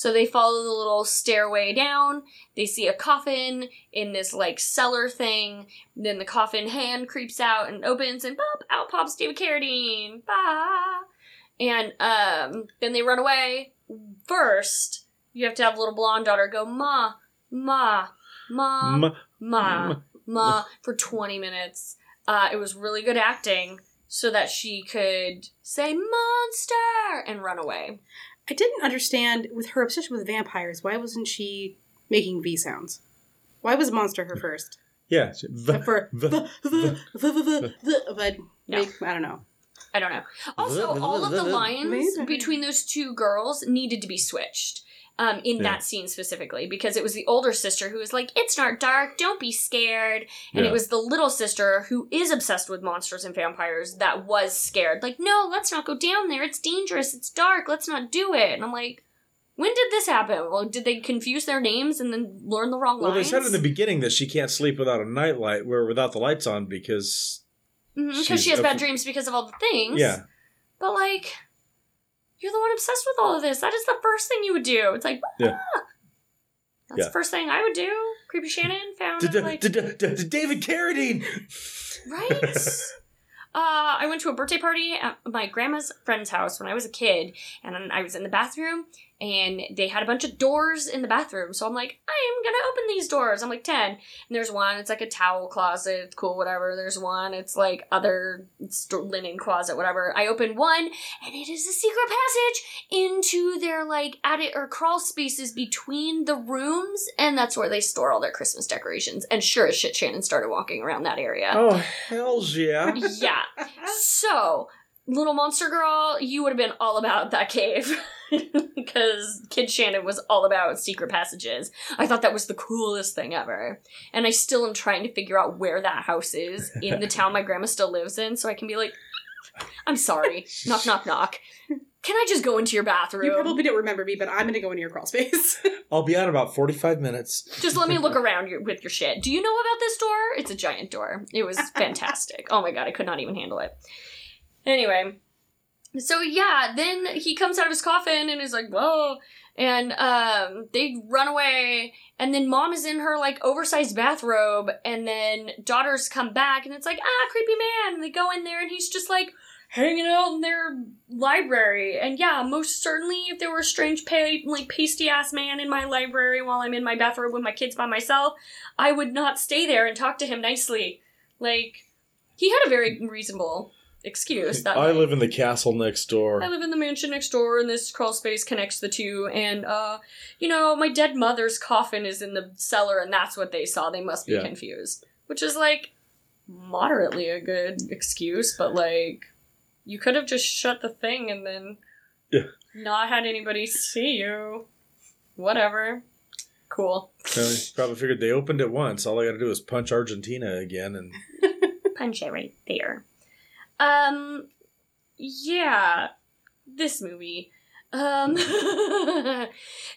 S1: So they follow the little stairway down. They see a coffin in this like cellar thing. Then the coffin hand creeps out and opens, and pop out pops David Carradine. Bah. And um, then they run away. First, you have to have little blonde daughter go ma ma ma
S3: M-
S1: ma ma for 20 minutes. Uh, it was really good acting so that she could say monster and run away.
S2: I didn't understand with her obsession with vampires. Why wasn't she making V sounds? Why was monster her first?
S3: yeah. v-
S2: For
S3: v-
S2: the, the, the, the, the, but
S1: No.
S2: make, I don't know.
S1: I don't know. Also, all of the lines between those two girls needed to be switched. Um, in
S3: Yeah.
S1: that scene specifically, because it was the older sister who was like, "It's not dark, don't be scared," and
S3: Yeah.
S1: it was the little sister who is obsessed with monsters and vampires that was scared. Like, no, let's not go down there. It's dangerous. It's dark. Let's not do it. And I'm like, when did this happen? Well, did they confuse their names and then learn the wrong
S3: Well, they said in the beginning that she can't sleep without a nightlight, where without the lights on, because
S1: because
S3: she's
S1: she has bad dreams because of all the things.
S3: yeah,
S1: But like, you're the one obsessed with all of this. That is the first thing you would do. It's like,
S3: Yeah.
S1: ah. That's
S3: Yeah.
S1: the first thing I would do. Creepy Shannon found
S3: d-
S1: like,
S3: d- David Carradine.
S1: right. Uh, I went to a birthday party at my grandma's friend's house when I was a kid, and I was in the bathroom, and they had a bunch of doors in the bathroom. So I'm like, I am gonna open these doors. I'm like 10. And there's one, it's like a towel closet, cool, whatever. There's one, it's like other st- linen closet, whatever. I open one, and it is a secret passage into their like attic or crawl spaces between the rooms, and that's where they store all their Christmas decorations. And sure as shit, Shannon started walking around that area.
S3: Oh hell's yeah!
S1: Yeah. So, little monster girl, you would have been all about that cave. Because Kid Shannon was all about secret passages. I thought that was the coolest thing ever. And I still am trying to figure out where that house is in the town my grandma still lives in so I can be like, I'm sorry. knock, knock, knock. Can I just go into your bathroom?
S2: You probably don't remember me, but I'm going to go into your crawl space.
S3: I'll be out in about forty-five minutes.
S1: Just let me look around your, with your shit. Do you know about this door? It's a giant door. It was fantastic. oh my god, I could not even handle it. Anyway, so yeah, then he comes out of his coffin and is like, "Whoa!" And um, they run away, and then mom is in her like oversized bathrobe, and then daughters come back, and it's like, ah, creepy man. And they go in there, and he's just like hanging out in their library. And yeah, most certainly, if there were a strange, pa- like pasty ass man in my library while I'm in my bathrobe with my kids by myself, I would not stay there and talk to him nicely. Like, he had a very reasonable excuse. That
S3: I
S1: night.
S3: live in the castle next door.
S1: I live in the mansion next door, and this crawl space connects the two. And, uh, you know, my dead mother's coffin is in the cellar, and that's what they saw. They must be
S3: Yeah.
S1: confused. Which is, like, moderately a good excuse, but, like, you could have just shut the thing and then
S3: Yeah.
S1: not had anybody see you. Whatever. Cool.
S3: Uh, probably figured they opened it once. All I got to do is punch Argentina again, and
S1: punch it right there. Um, yeah, this movie. Um,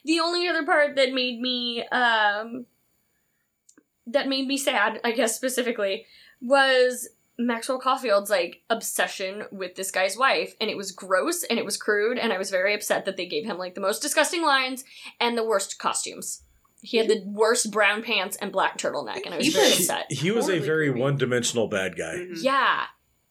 S1: the only other part that made me um that made me sad, I guess specifically, was Maxwell Caulfield's like obsession with this guy's wife, and it was gross and it was crude, and I was very upset that they gave him like the most disgusting lines and the worst costumes. He had the worst brown pants and black turtleneck, and I was
S2: He
S1: very
S2: was-
S1: upset.
S3: he was a very one-dimensional bad guy.
S2: Mhm.
S1: Yeah.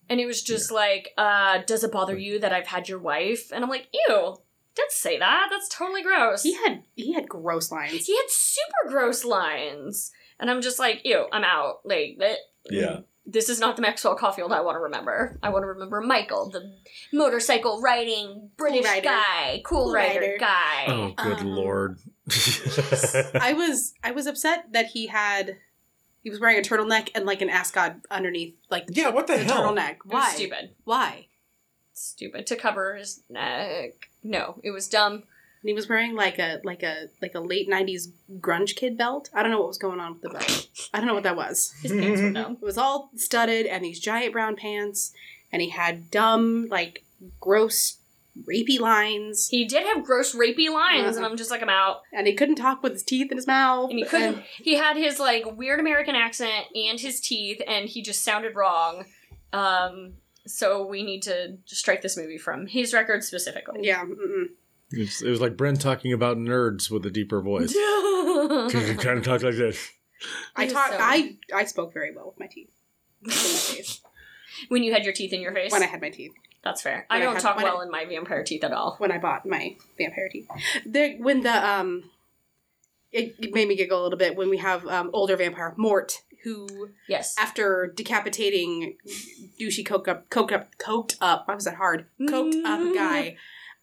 S1: And it was just like, uh, does it bother you that I've had your wife? And I'm like, ew, don't say that. That's totally gross.
S2: He had he had gross lines.
S1: He had super gross lines. And I'm just like, ew, I'm out. Like, that,
S3: Yeah.
S1: this is not the Maxwell Caulfield I want to remember. I want to remember Michael, the motorcycle riding British
S2: rider.
S1: guy, cool,
S2: Cool
S1: rider,
S2: rider.
S1: guy.
S3: Oh, good
S2: Um,
S3: lord!
S2: I was I was upset that he had he was wearing a turtleneck and like an ascot underneath like
S3: yeah, what the
S2: the
S3: hell?
S2: turtleneck.
S1: It was
S2: Why?
S1: stupid.
S2: Why?
S1: Stupid. To cover his neck. No, it was dumb.
S2: And he was wearing like a like a like a late nineties grunge kid belt. I don't know what was going on with the belt. I don't know what that was.
S1: His pants were dumb.
S2: It was all studded and these giant brown pants, and he had dumb like gross rapey lines,
S1: He did have gross rapey lines, and I'm just like, I'm out.
S2: and he couldn't talk with his teeth in his mouth.
S1: And he couldn't. He had his like weird American accent and his teeth, and he just sounded wrong. Um, so we need to strike this movie from his record specifically.
S2: yeah, mm-mm.
S3: It was, it was like Bryn talking about nerds with a deeper voice. you kind of talk like this.
S2: I
S1: It is
S2: talk.
S1: so-
S2: I I spoke very well with my teeth. In my face.
S1: when you had your teeth in your face.
S2: when I had my teeth.
S1: That's fair. I
S2: when I
S1: don't
S2: had-
S1: talk
S2: when I-
S1: well in my vampire teeth at all.
S2: when I bought my vampire teeth. The when the um, it, it made me giggle a little bit when we have um older vampire Mort who
S1: Yes.
S2: after decapitating douchey coked up coked up coked up why was that hard coked up guy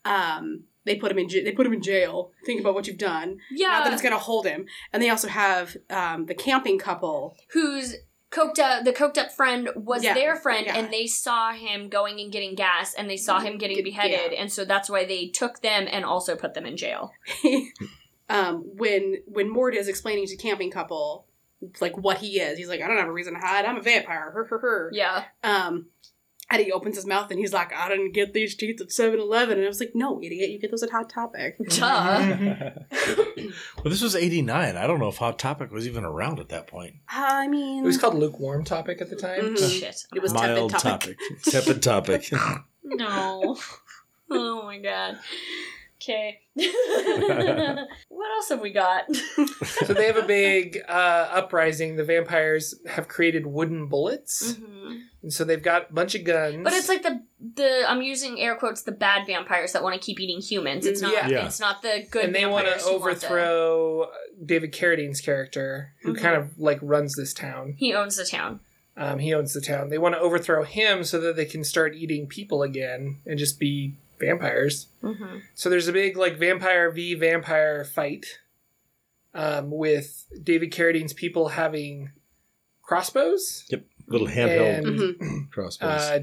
S2: um they put him in j- they put him in jail think about what you've done
S1: Yeah.
S2: not that it's gonna hold him and they also have um the camping couple
S1: whose coked up the coked up friend was
S2: Yeah,
S1: their friend
S2: yeah.
S1: and they saw him going and getting gas and they saw him getting
S2: Get-
S1: beheaded and so that's why they took them and also put them in jail.
S2: um when when Mort is explaining to camping couple like what he is he's like I don't have a reason to hide I'm a vampire her her her
S1: Yeah.
S2: Um, and he opens his mouth and he's like, I didn't get these teeth at 7 Eleven. And I was like, no, idiot, you get those at Hot Topic.
S1: Duh.
S3: well, this was 89. I don't know if Hot Topic was even around at that point.
S2: I mean,
S4: It was called lukewarm topic at the time.
S2: Mhm.
S1: Shit.
S2: It was
S3: Mild
S2: tepid
S3: topic.
S2: topic.
S3: Tepid topic.
S1: No. Oh my god. Okay. what else have we got?
S4: So they have a big uh, uprising. The vampires have created wooden bullets,
S1: Mhm.
S4: and so they've got a bunch of guns.
S1: But it's like the the I'm using air quotes the bad vampires that want to keep eating humans. It's not
S4: Yeah.
S3: Yeah.
S1: it's not the good
S4: and they want to overthrow David Carradine's character, who
S1: Mhm.
S4: kind of like runs this town.
S1: He owns the town.
S4: Um, he owns the town. They want to overthrow him so that they can start eating people again and just be vampires.
S1: Mm-hmm.
S4: So there's a big like vampire v vampire fight um, with David Carradine's people having crossbows.
S3: Yep, little handheld
S4: And
S2: Mhm.
S3: crossbows.
S4: uh,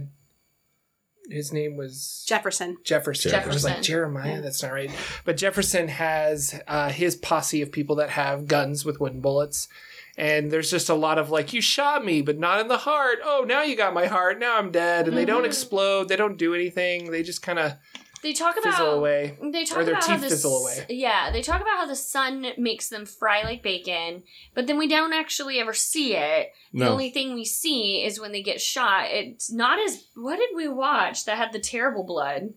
S4: his name was
S2: Jefferson.
S4: Jefferson. I was like Jeremiah.
S2: Yeah.
S4: That's not right. But Jefferson has uh, his posse of people that have guns with wooden bullets. And there's just a lot of like, you shot me, but not in the heart. Oh, now you got my heart. Now I'm dead. And they don't
S1: Mhm.
S4: explode. They don't do anything. They just kind of
S1: They talk
S4: fizzle
S1: about
S4: away.
S1: They talk
S4: Or their
S1: about how
S4: teeth
S1: the
S4: fizzle away.
S1: Yeah, they talk about how the sun makes them fry like bacon, but then we don't actually ever see it. The
S3: no.
S1: only thing we see is when they get shot. It's not as what did we watch that had the terrible blood?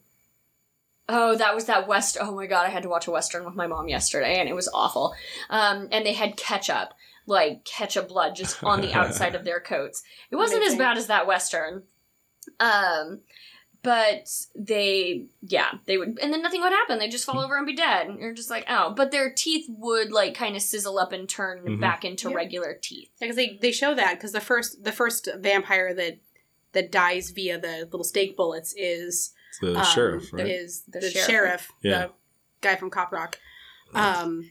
S1: Oh, that was that west. Oh my god, I had to watch a western with my mom yesterday, and it was awful. Um, and they had ketchup, like ketchup blood, just on the outside of their coats. It wasn't as bad as that western. Um, but they, yeah, they would, and then nothing would happen. They'd just fall over and be dead. And you're just like, oh, but their teeth would like kind of sizzle up and turn
S3: Mhm.
S1: back into
S2: Yeah.
S1: regular teeth.
S2: Because they, they show that because the first the first vampire that that dies via the little stake bullets is
S3: the
S2: um,
S3: sheriff, right?
S2: is
S1: The
S2: the,
S1: sheriff.
S2: sheriff,
S3: Yeah.
S2: the guy from Cop Rock. Um,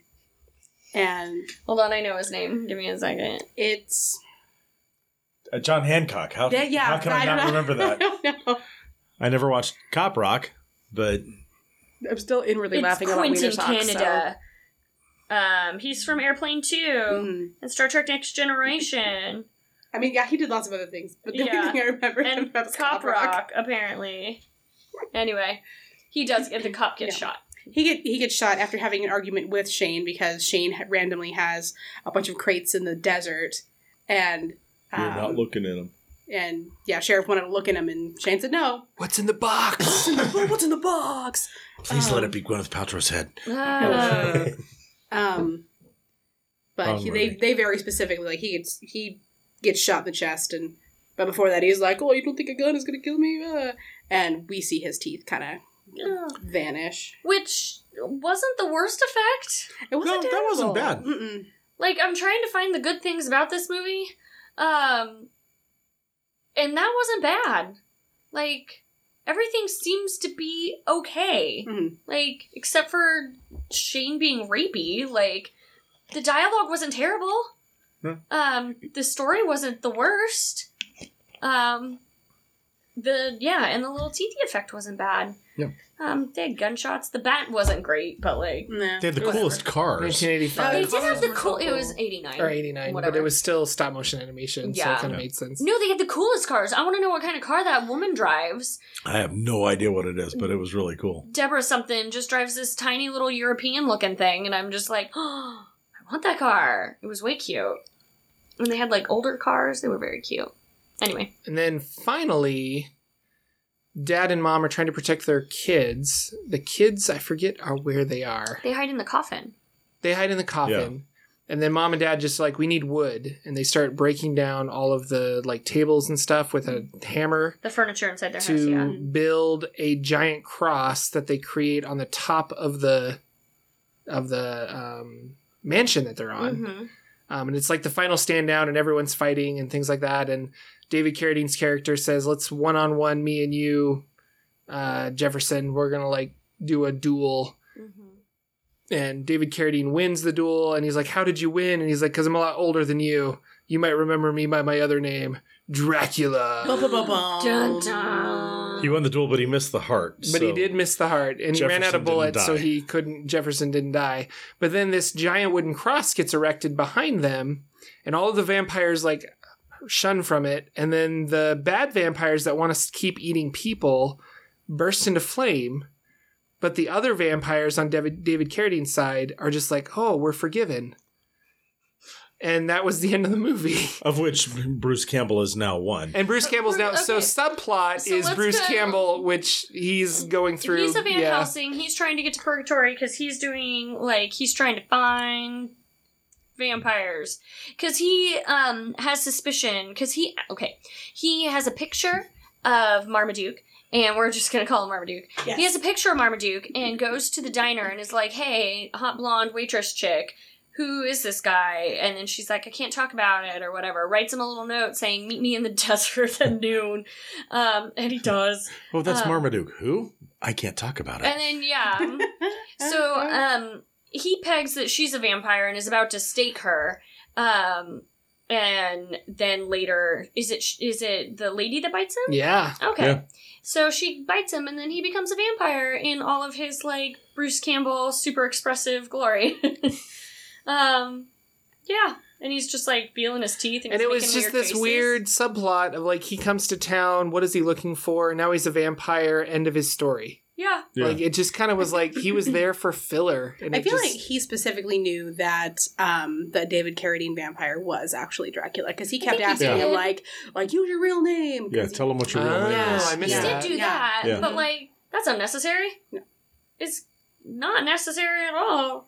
S2: and
S1: Hold on, I know his name. Give me a second.
S2: it's
S3: Uh, John Hancock. How,
S2: yeah, yeah.
S3: how can I,
S2: don't know.
S3: remember that?
S2: I don't know.
S3: I never watched Cop Rock, but
S2: I'm still inwardly
S1: It's
S2: laughing about
S1: Quentin
S2: Wiener Socks, so-
S1: Canada. Um, he's from Airplane 2
S2: Mhm.
S1: and Star Trek Next Generation
S2: I mean, yeah, he did lots of other things, but the
S1: Yeah.
S2: only thing I remember him
S1: and
S2: about is
S1: Cop Rock, apparently. Anyway, he does get the cop gets
S2: Yeah.
S1: shot.
S2: He get he gets shot after having an argument with Shane because Shane ha- randomly has a bunch of crates in the desert, and
S3: you're not
S2: um,
S3: looking at him.
S2: and yeah, sheriff wanted to look at him, and Shane said no.
S4: What's in the box?
S2: What's in the box?
S3: Please
S2: um,
S3: let it be Gwyneth Paltrow's head.
S1: Ah.
S2: Um, but he, they they very specifically like he gets he gets shot in the chest, and but before that he's like, oh, you don't think a gun is gonna kill me? Uh, and we see his teeth kind of vanish.
S1: Which wasn't the worst effect.
S2: It wasn't
S3: No, that wasn't bad.
S2: Mm-mm.
S1: Like I'm trying to find the good things about this movie. Um and that wasn't bad. Like everything seems to be okay.
S2: Mhm.
S1: Like except for Shane being rapey, like the dialogue wasn't terrible. Um the story wasn't the worst. Um the yeah, and the little teethy effect wasn't bad.
S3: Yeah.
S1: Um, they had gunshots. The bat wasn't great, but like
S2: Nah.
S3: They had the
S1: Whatever.
S3: coolest cars.
S4: 1985.
S1: they did have the cool. It was eighty nine
S4: or 89,
S1: Whatever.
S4: but it was still stop motion animation, so
S1: Yeah.
S4: it kind
S3: Yeah.
S4: of made sense.
S1: No, they had the coolest cars. I want to know what kind of car that woman drives.
S3: I have no idea what it is, but it was really cool.
S1: Deborah something just drives this tiny little European looking thing, and I'm just like, oh, I want that car. It was way cute. And they had like older cars. They were very cute. Anyway,
S4: And then finally, dad and mom are trying to protect their kids. The kids, I forget are where they are.
S1: They hide in the coffin.
S4: They hide in the coffin. And then mom and dad just like we need wood and they start breaking down all of the like tables and stuff with a hammer
S1: The furniture inside their house,
S4: to
S1: yeah.
S4: build a giant cross that they create on the top of the of the um, mansion that they're on.
S1: hmm
S4: Um, and it's like the final stand down and everyone's fighting and things like that. And David Carradine's character says, let's one on one, me and you, uh, Jefferson, we're going to like do a duel.
S1: hmm
S4: And David Carradine wins the duel. And he's like, how did you win? And he's like, because I'm a lot older than you. You might remember me by my other name, Dracula.
S1: Dun, dun.
S3: He won the duel, but he missed the heart.
S4: But he did miss the heart, and he ran out of bullets, so he couldn't. Jefferson didn't die. But then this giant wooden cross gets erected behind them, and all of the vampires like shun from it. And then the bad vampires that want to keep eating people burst into flame. But the other vampires on David David Carradine's side are just like, "Oh, we're forgiven." And that was the end of the movie.
S3: Of which Bruce Campbell is now one.
S4: And Bruce Campbell's now so subplot
S1: So
S4: is Bruce
S1: go-
S4: Campbell, which he's going through.
S1: He's a Van
S4: yeah.
S1: Helsing. He's trying to get to purgatory because he's doing like he's trying to find vampires because he um has suspicion because he okay he has a picture of Marmaduke and we're just gonna call him Marmaduke.
S2: Yes.
S1: He has a picture of Marmaduke and goes to the diner and is like, "Hey, hot blonde waitress chick." Who is this guy? And then she's like, I can't talk about it or whatever. Writes him a little note saying, Meet me in the desert at noon. Um, and he does.
S3: Oh, that's
S1: um,
S3: Marmaduke. Who? I can't talk about it.
S1: And then yeah. so um he pegs that she's a vampire and is about to stake her. Um and then later is it is it the lady that bites him?
S4: Yeah.
S1: Okay.
S3: Yeah.
S1: So she bites him and then he becomes a vampire in all of his like Bruce Campbell super expressive glory. um yeah. And he's just like feeling his teeth and,
S4: And
S1: he's
S4: it was just
S1: weird
S4: this
S1: faces.
S4: weird subplot of like he comes to town, what is he looking for? Now he's a vampire, end of his story.
S1: Yeah.
S3: Yeah.
S4: Like it just kind of was like he was there for filler. And
S2: I feel
S4: just,
S2: like he specifically knew that um, the David Carradine vampire was actually Dracula because he kept
S1: think he
S2: asking
S1: did.
S2: him like, like use your real name.
S3: yeah,
S2: he-
S3: tell him what your real
S4: Oh,
S3: name is.
S4: I missed
S1: He
S4: that.
S1: did do
S2: Yeah.
S1: that,
S3: Yeah.
S1: but like that's unnecessary.
S2: No.
S1: It's not necessary at all.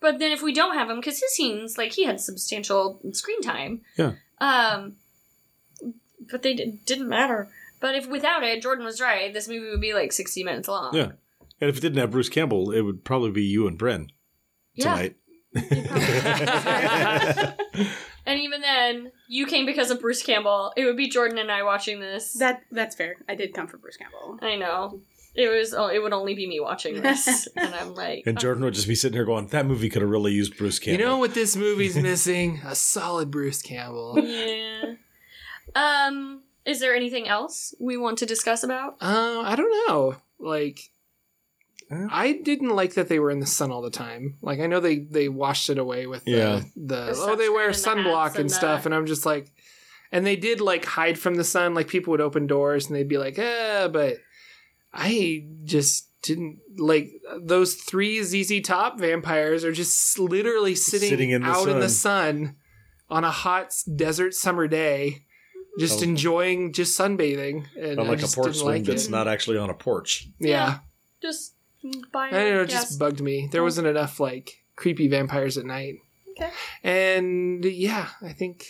S1: But then if we don't have him, because his scenes, like he had substantial screen time.
S3: Yeah.
S1: Um. But they d- didn't matter. But if without it, Jordan was right. This movie would be like sixty minutes long.
S3: Yeah. And if it didn't have Bruce Campbell, it would probably be you and Bryn
S1: Yeah.
S3: tonight.
S1: And even then, you came because of Bruce Campbell. It would be Jordan and I watching this.
S2: That that's fair. I did come for Bruce Campbell.
S1: I know. It was. Oh, it would only be me watching this, and I'm like,
S3: and Jordan would just be sitting here going, "That movie could have really used Bruce Campbell."
S4: you know what this movie's missing? A solid Bruce Campbell.
S1: yeah. Um, is there anything else we want to discuss about?
S4: Uh, I don't know. Like. I didn't like that they were in the sun all the time. Like, I know they they washed it away with the,
S3: Yeah.
S4: the,
S1: The
S4: oh they wear
S1: sunscreen and the
S4: sunblock and,
S1: and
S4: stuff,
S1: the-
S4: and I'm just like, and they did like hide from the sun. Like people would open doors and they'd be like, eh, but I just didn't like those three ZZ Top vampires are just literally sitting,
S3: Sitting in the
S4: out in the
S3: sun.
S4: sun on a hot desert summer day. Just
S3: Oh.
S4: enjoying just sunbathing, and
S3: on
S4: I
S3: like a porch swing
S4: like
S3: that's not actually on a porch.
S4: yeah.
S1: Just buy.
S4: I don't know, it
S1: yes.
S4: just bugged me. There
S1: Oh.
S4: wasn't enough like creepy vampires at night.
S1: Okay.
S4: And yeah, I think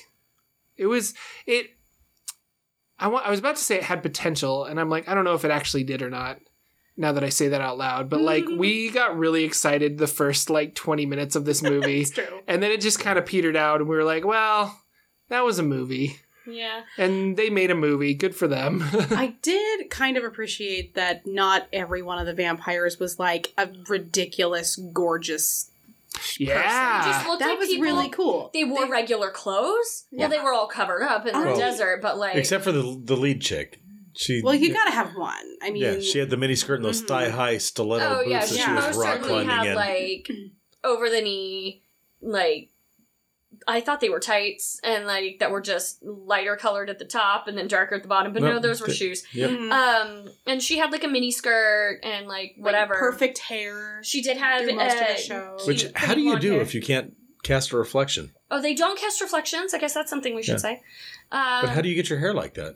S4: it was it. I wa- I was about to say it had potential, and I'm like, I don't know if it actually did or not. Now that I say that out loud, but like we got really excited the first like 20 minutes of this movie,
S2: It's true.
S4: and then it just kind of petered out, and we were like, well, that was a movie,
S1: Yeah.
S4: and they made a movie. Good for them.
S2: I did kind of appreciate that not every one of the vampires was like a ridiculous, gorgeous.
S4: yeah,
S1: Just looked
S2: that
S1: like
S2: was
S1: people-
S2: really cool.
S1: They wore regular clothes.
S2: Yeah.
S1: Well, they were all covered up in the
S3: Well,
S1: desert, but like,
S3: Except for the the lead chick. She
S2: Well, you gotta have one. I mean,
S3: yeah, she had the mini skirt and those
S2: Mhm.
S3: thigh high stiletto
S1: oh
S3: boots
S1: yeah,
S3: that
S1: she
S3: she was
S1: most
S3: rock climbing
S1: had
S3: in.
S1: like over the knee, like I thought they were tights and like that were just lighter colored at the top and then darker at the bottom. But no,
S3: No,
S1: those were
S3: they-
S1: shoes.
S3: Yep.
S2: Mhm.
S1: Um, and she had like a mini skirt and like
S2: Like,
S1: whatever.
S2: perfect hair.
S1: She did have
S2: through most of
S1: uh,
S2: the show.
S3: Which how do you do
S1: hair.
S3: if you can't cast a reflection?
S1: Oh, they don't cast reflections. I guess that's something we should
S3: Yeah.
S1: say. Um,
S3: But how do you get your hair like that?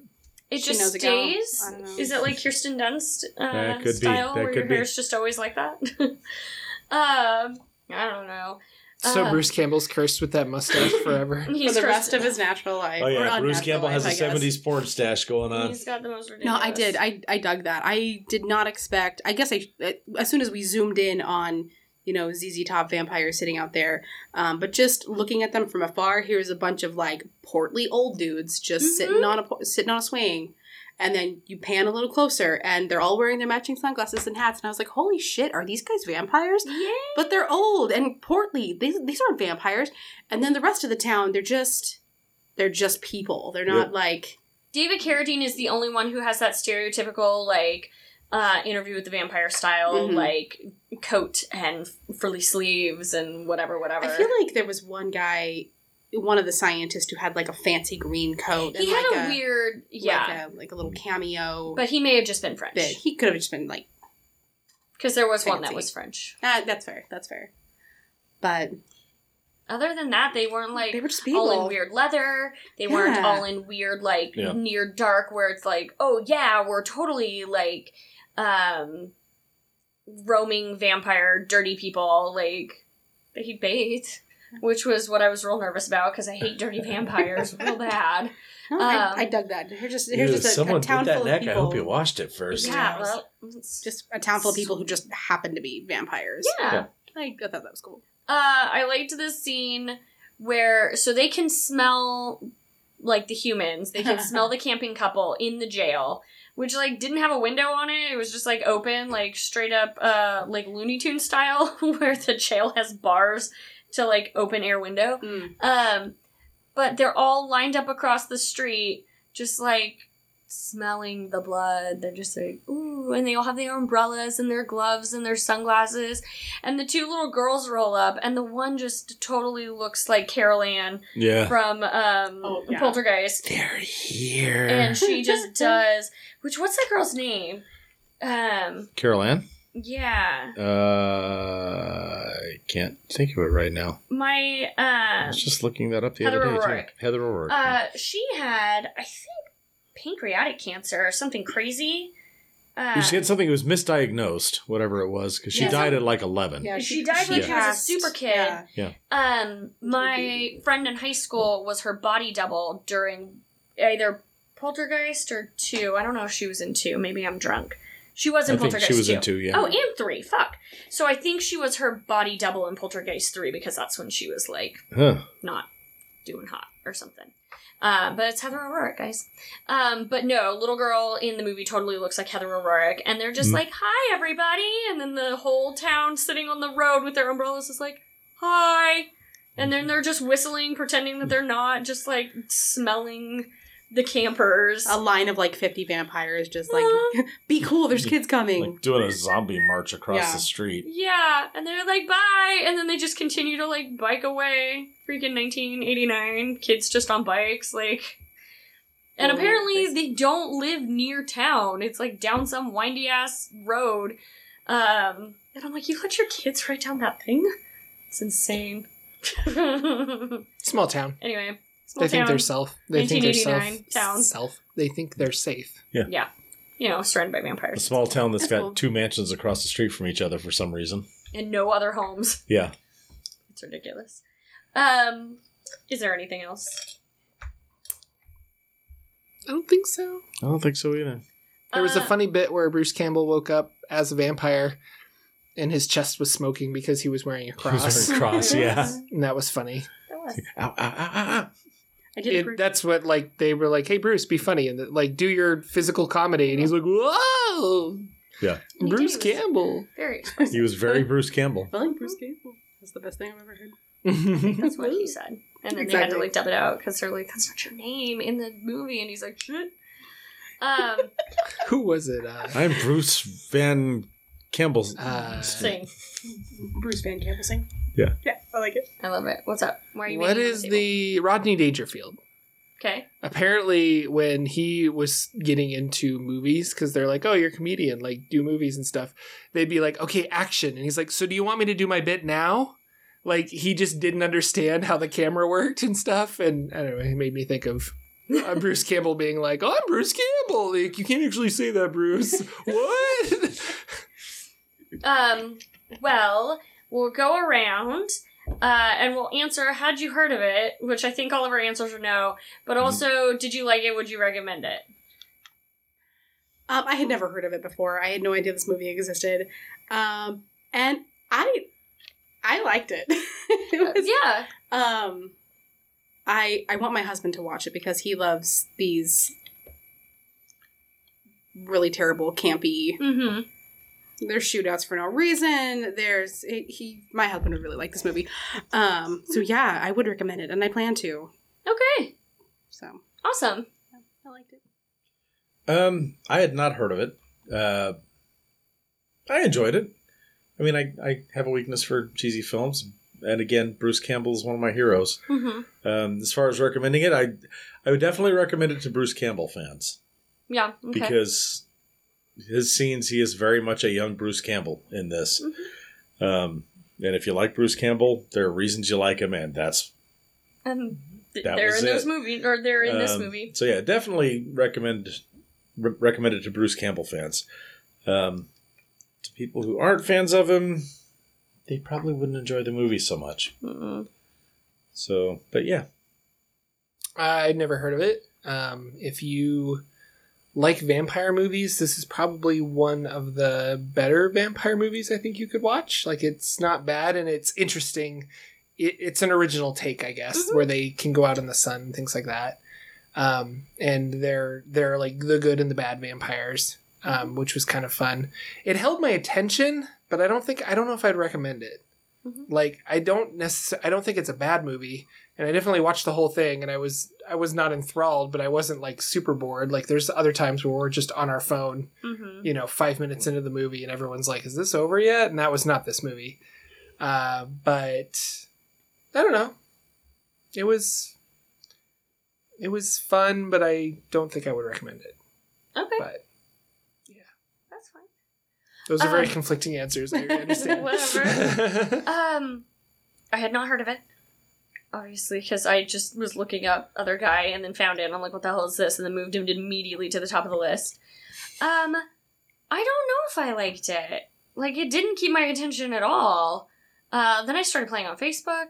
S1: It
S2: She
S1: just
S2: knows a go.
S1: stays.
S2: I don't know.
S1: Is it like Kirsten Dunst uh,
S3: That could be.
S1: style,
S3: That
S1: where
S3: could
S1: your
S3: be.
S1: hair's just always like that? um, I don't know.
S4: So
S1: Uh,
S4: Bruce Campbell's cursed with that mustache forever.
S2: For
S1: He's
S2: the
S1: cursed-
S2: rest of his natural life.
S3: Oh yeah, Bruce
S2: unnatural
S3: Campbell has a
S2: life, I guess.
S3: '70s porn stash going on.
S1: He's got the most ridiculous. No.
S2: I did. I I dug that. I did not expect. I guess I as soon as we zoomed in on you know ZZ Top vampires sitting out there, um, but just looking at them from afar, here's a bunch of like portly old dudes just
S1: Mhm.
S2: sitting on a sitting on a swing, and then you pan a little closer, and they're all wearing their matching sunglasses and hats, and I was like, holy shit, are these guys vampires?
S1: Yeah.
S2: But they're old and portly. These these aren't vampires. And then the rest of the town, they're just they're just people. They're not
S3: Yep.
S2: like
S1: David Carradine is the only one who has that stereotypical like uh, interview with the vampire style,
S2: Mhm.
S1: like coat and frilly sleeves and whatever, whatever.
S2: I feel like there was one guy, one of the scientists who had like a fancy green coat and
S1: he had
S2: like
S1: a, weird, yeah,
S2: like a, like a little cameo.
S1: but he may have just been French
S2: bit. He could have just been like,
S1: because there was one that was French.
S2: ah, that's fair, that's fair. But
S1: Other than that, they weren't like
S2: they were just people.
S1: all in weird leather. They weren't all in weird like
S3: Yeah.
S1: near dark where it's like, oh yeah, we're totally like um roaming vampire dirty people like they bathe. Which was what I was real nervous about because I hate dirty vampires real bad.
S2: No,
S1: um,
S2: I, I dug that. Here's just here's
S3: Ew,
S2: just a,
S3: someone
S2: a
S3: did
S2: town
S3: that
S2: full of
S3: neck.
S2: people.
S3: I hope you washed it first.
S1: Yeah,
S2: Yeah.
S1: well, it's-
S2: Just a town full of people who just happen to be vampires.
S1: yeah.
S3: Yeah.
S2: I, I thought that was cool.
S1: Uh, I liked this scene where so they can smell like the humans. They can smell the camping couple in the jail, which like didn't have a window on it. It was just like open, like straight up, uh, like Looney Tune style, where the jail has bars to like open air window.
S2: Mm.
S1: Um, but they're all lined up across the street, just like smelling the blood. They're just like, ooh, and they all have their umbrellas and their gloves and their sunglasses. And the two little girls roll up, and the one just totally looks like Carol Anne
S3: Yeah.
S1: from um,
S2: Oh, yeah.
S1: Poltergeist.
S3: They're here.
S1: And she just does. Which what's that girl's name? Um,
S3: Carol Anne?
S1: Yeah,
S3: Uh, I can't think of it right now.
S1: my
S3: I
S1: um,
S3: was just looking that up the
S1: Heather
S3: other day
S1: O'Rourke.
S3: too. Heather O'Rourke.
S1: Uh, she had, I think, pancreatic cancer or something crazy. Uh,
S3: she had something that was misdiagnosed, whatever it was, because she
S1: Yeah,
S3: died
S1: some-
S3: at like eleven.
S2: Yeah,
S1: She died when she was a super kid.
S2: Yeah.
S1: um, my friend in high school was her body double during either Poltergeist or two. I don't know if she was in two. Maybe I'm drunk. She was in
S3: I
S1: Poltergeist
S3: she was
S1: two.
S3: in two. Yeah.
S1: Oh, and three. Fuck. So I think she was her body double in Poltergeist three because that's when she was like
S3: Huh.
S1: not doing hot or something. Uh, but it's Heather O'Rourke, guys. Um, but no, little girl in the movie totally looks like Heather O'Rourke, and they're just
S3: Mm.
S1: like, "Hi, everybody!" And then the whole town sitting on the road with their umbrellas is like, "Hi," and then they're just whistling, pretending that they're not, just like smelling the campers.
S2: A line of like 50 vampires just like,
S1: Aw.
S2: be cool, there's kids coming.
S3: Like doing a zombie march across
S2: Yeah.
S3: the street.
S1: Yeah, and they're like, bye! And then they just continue to, like, bike away. Freaking 1989. Kids just on bikes, like. And
S2: Oh,
S1: apparently
S2: nice.
S1: they don't live near town. It's, like, down some windy ass road. Um, and I'm like, you let your kids ride down that thing? It's insane.
S4: Small town.
S1: anyway, small
S4: They think they're self. They think they're self.
S1: town.
S4: Self. They think they're safe. Yeah. Yeah.
S1: You know, surrounded by vampires.
S3: A small town that's
S2: That's
S3: got
S2: cool.
S3: two mansions across the street from each other for some reason.
S1: And no other homes.
S3: Yeah.
S1: It's ridiculous. Um, is there anything else?
S4: I don't think so.
S3: I don't think so either.
S4: There was a
S1: Uh,
S4: funny bit where Bruce Campbell woke up as a vampire and his chest was smoking because he was wearing a
S3: He was
S4: cross.
S3: wearing a cross, yeah.
S4: and that was funny.
S1: That was.
S3: Ow, ow, ow, ow, ow.
S2: I did
S4: It,
S2: agree.
S4: that's what like they were like, "Hey Bruce, be funny and like do your physical comedy." And he's like, "Whoa,
S3: Yeah.
S1: He
S4: Bruce
S1: did.
S4: Campbell."
S1: Very expressive.
S3: He was very Bruce Campbell.
S2: I like Bruce Campbell. That's the best thing I've ever heard.
S1: That's what he said. And then they had to like dub it out because they're like, "That's not your name in the movie," and he's like, "Shit." Um,
S4: Who was it? Uh,
S3: I'm Bruce Van Campbell.
S4: Uh,
S1: sing.
S2: Bruce Van Campbell sing.
S3: Yeah.
S2: Yeah, I like it.
S1: I love it. What's up? Why are you?
S4: what
S1: banging on
S4: is
S1: table?
S4: the Rodney Dangerfield?
S1: Okay.
S4: Apparently, when he was getting into movies, because they're like, "Oh, you're a comedian, like do movies and stuff," they'd be like, "Okay, action," and he's like, "So do you want me to do my bit now?" Like he just didn't understand how the camera worked and stuff, and I don't know. It made me think of uh, Bruce Campbell being like, oh, "I'm Bruce Campbell." Like, you can't actually say that, Bruce. what?
S1: Um, well, we'll go around uh, and we'll answer had you heard of it, which I think all of our answers are no, but also did you like it? Would you recommend it?
S2: Um, I had never heard of it before. I had no idea this movie existed, um, and I I liked it. it was,
S1: yeah.
S2: Um, I I want my husband to watch it because he loves these really terrible, campy.
S1: Mm-hmm.
S2: There's shootouts for no reason. There's he, he. My husband would really like this movie. Um, so yeah, I would recommend it, and I plan to.
S1: Okay.
S2: So
S1: Awesome.
S2: I liked it.
S3: Um, I had not heard of it. Uh, I enjoyed it. I mean, I, I have a weakness for cheesy films, and again, Bruce Campbell is one of my heroes.
S1: Mm-hmm.
S3: Um, as far as recommending it, I I would definitely recommend it to Bruce Campbell fans
S1: Yeah. Okay.
S3: because his scenes, he is very much a young Bruce Campbell in this. Um, and if you like Bruce Campbell, there are reasons you like him, and that's
S1: and th-
S3: That
S1: they're
S3: was
S1: in those
S3: it.
S1: movies, or they're in this
S3: Um,
S1: movie.
S3: So yeah, definitely recommend re- recommend it to Bruce Campbell fans. Um, to people who aren't fans of him, they probably wouldn't enjoy the movie so much.
S1: Mm-mm.
S3: So, but yeah,
S4: I'd never heard of it. Um, if you like vampire movies, this is probably one of the better vampire movies I think you could watch. Like, it's not bad and it's interesting. It, it's an original take, I guess,
S1: Mhm.
S4: where they can go out in the sun and things like that. Um, and they're they're like the good and the bad vampires, um, which was kind of fun. It held my attention, but I don't think I don't know if I'd recommend it.
S1: Mhm.
S4: Like, I don't necessarily I don't think it's a bad movie and I definitely watched the whole thing, and I was I was not enthralled, but I wasn't like super bored. Like there's other times where we're just on our phone,
S1: Mm-hmm.
S4: you know, five minutes into the movie, and everyone's like, "Is this over yet?" And that was not this movie. Uh, but I don't know. It was it was fun, but I don't think I would recommend it.
S1: Okay.
S4: But. Those are very
S1: Um,
S4: conflicting answers. I understand.
S1: Whatever. Um, I had not heard of it. Obviously, because I just was looking up other guy and then found it, and I'm like, "What the hell is this?" And then moved him immediately to the top of the list. Um, I don't know if I liked it. Like, it didn't keep my attention at all. Uh, then I started playing on Facebook.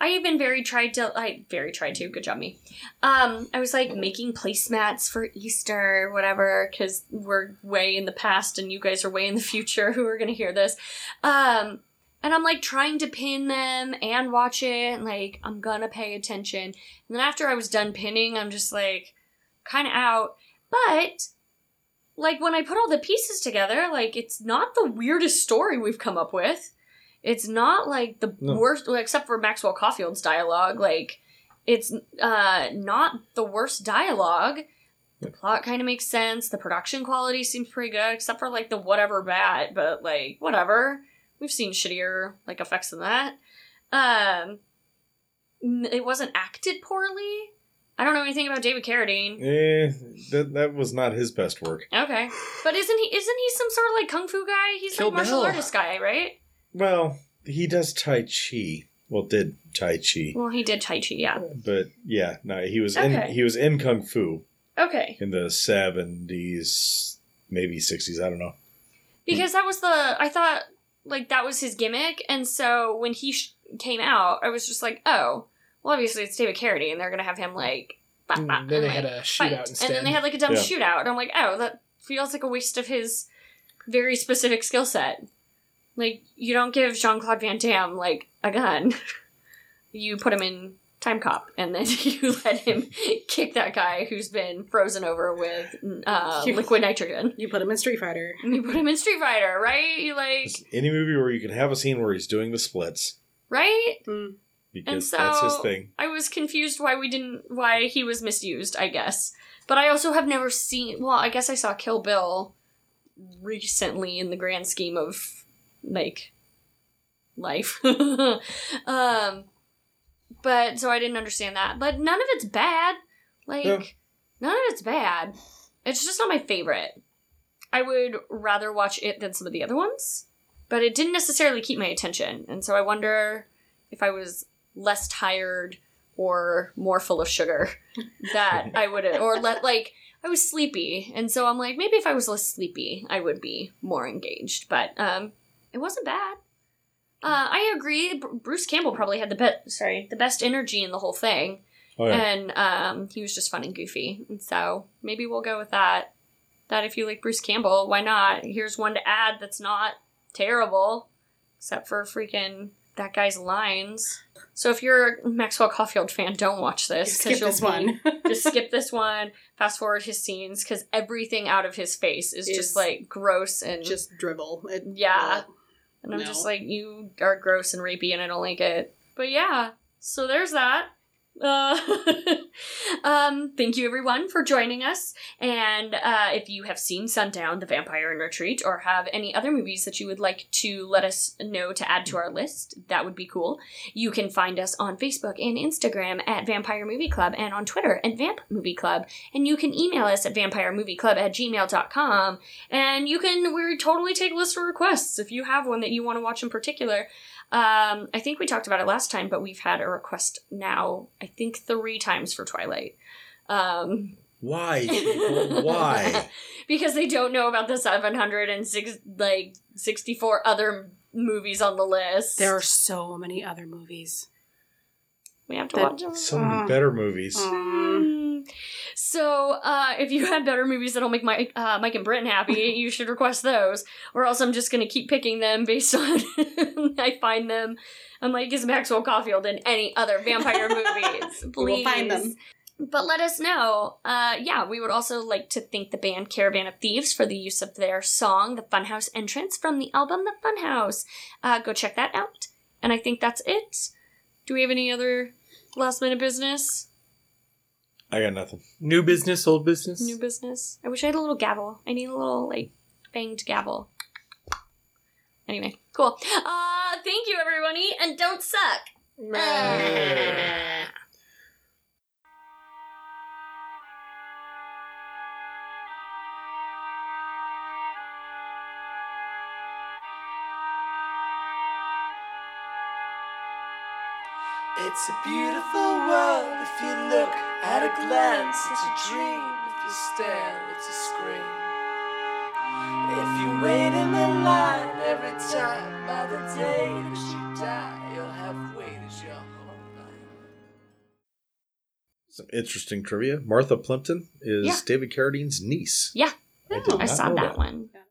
S1: I even very tried to. I very tried to. Good job, me. Um, I was like making placemats for Easter, whatever, because we're way in the past and you guys are way in the future who are gonna hear this. Um, and I'm like trying to pin them and watch it, and like I'm gonna pay attention. And then after I was done pinning, I'm just like kind of out. But like when I put all the pieces together, like it's not the weirdest story we've come up with. It's not like the
S3: No.
S1: worst, well, except for Maxwell Caulfield's dialogue. Like it's uh not the worst dialogue. The plot kind of makes sense. The production quality seems pretty good, except for like the whatever bat, but like whatever. We've seen shittier like effects than that. Um, it wasn't acted poorly. I don't know anything about David Carradine.
S3: eh, that that was not his best work.
S1: Okay, but isn't he? Isn't he some sort of like kung fu guy? He's
S4: Kill
S1: like martial
S4: Bill.
S1: artist guy, right?
S3: Well, he does Tai Chi. Well, did Tai Chi,
S1: Well, he did Tai Chi, yeah.
S3: but yeah, no, he was
S1: Okay.
S3: in he was in Kung Fu
S1: Okay,
S3: in the seventies, maybe sixties. I don't know.
S1: because that was the I thought like that was his gimmick, and so when he sh- came out, I was just like, oh, well, obviously it's David Carradine, and they're gonna have him like. bah,
S4: Mm,
S1: bah,
S4: then they
S1: and,
S4: had
S1: like,
S4: a
S1: fight.
S4: shootout instead.
S1: And then they had like a dumb
S3: Yeah.
S1: shootout. And I'm like, oh, that feels like a waste of his very specific skill set. Like, you don't give Jean Claude Van Damme, like, a gun. you put him in Time Cop, and then you let him kick that guy who's been frozen over with uh,
S2: You-
S1: liquid nitrogen.
S2: You put him in Street Fighter.
S1: And you put him in Street Fighter, right? You like,
S3: Just any movie where you can have a scene where he's doing the splits
S1: right?
S2: Mm.
S3: because
S1: so-
S3: that's his thing.
S1: I was confused why we didn't why he was misused, I guess. But I also have never seen well, I guess I saw Kill Bill recently in the grand scheme of like life. um but so I didn't understand that. But none of it's bad. Like
S3: Yeah.
S1: none of it's bad. It's just not my favorite. I would rather watch it than some of the other ones, but it didn't necessarily keep my attention. And so I wonder if I was less tired or more full of sugar that I wouldn't, or let like I was sleepy, and so I'm like maybe if I was less sleepy, I would be more engaged. But um, it wasn't bad. Uh, I agree. Br- Bruce Campbell probably had the best, sorry, the best energy in the whole thing,
S3: Oh yeah.
S1: and um, he was just fun and goofy. And so maybe we'll go with that. That if you like Bruce Campbell, why not? Here's one to add that's not terrible, except for freaking that guy's lines. So if you're a Maxwell Caulfield fan, don't watch this. 'cause
S2: Skip
S1: you'll
S2: this
S1: be-
S2: one.
S1: just skip this one. Fast forward his scenes because everything out of his face is,
S2: Is
S1: just like gross and
S2: Just dribble. It-
S1: yeah. And I'm
S2: No.
S1: just like, you are gross and rapey, and I don't like it. But yeah, so there's that. Uh, um, thank you everyone for joining us. And uh, if you have seen Sundown, The Vampire in Retreat, or have any other movies that you would like to let us know to add to our list, that would be cool. You can find us on Facebook and Instagram at Vampire Movie Club and on Twitter at Vamp Movie Club. And you can email us at vampiremovieclub at gmail.com. And you can, we totally take listener requests if you have one that you want to watch in particular. Um, I think we talked about it last time, but we've had a request now, I think three times for Twilight. Um,
S3: Why? Why?
S1: because they don't know about the 706, like, 64 other movies on the list.
S2: There are so many other movies.
S1: we have to
S2: that-
S1: watch them.
S3: So many better movies.
S2: Um.
S1: So, uh, if you have better movies that'll make Mike, uh, Mike and Britton happy, you should request those. Or else I'm just gonna keep picking them based on I find them. I'm like, is Maxwell Caulfield in any other vampire movies? Please.
S2: We will find them.
S1: But let us know. Uh, yeah, we would also like to thank the band Caravan of Thieves for the use of their song, the Funhouse entrance from the album The Funhouse. Uh, go check that out. And I think that's it. Do we have any other last minute business?
S3: I got nothing.
S4: New business, old business.
S1: New business. I wish I had a little gavel. I need a little like banged gavel. Anyway, cool. Uh thank you everybody and don't suck.
S5: It's a beautiful world if you look at a glance. It's a dream if you stare, it's a scream. If you wait in the line every time, by the day that you die, you'll have waited your whole life.
S3: Some interesting trivia. Martha Plimpton is
S1: Yeah.
S3: David Carradine's niece.
S1: Yeah.
S3: I did
S1: I
S3: not
S1: saw
S3: know
S1: that one.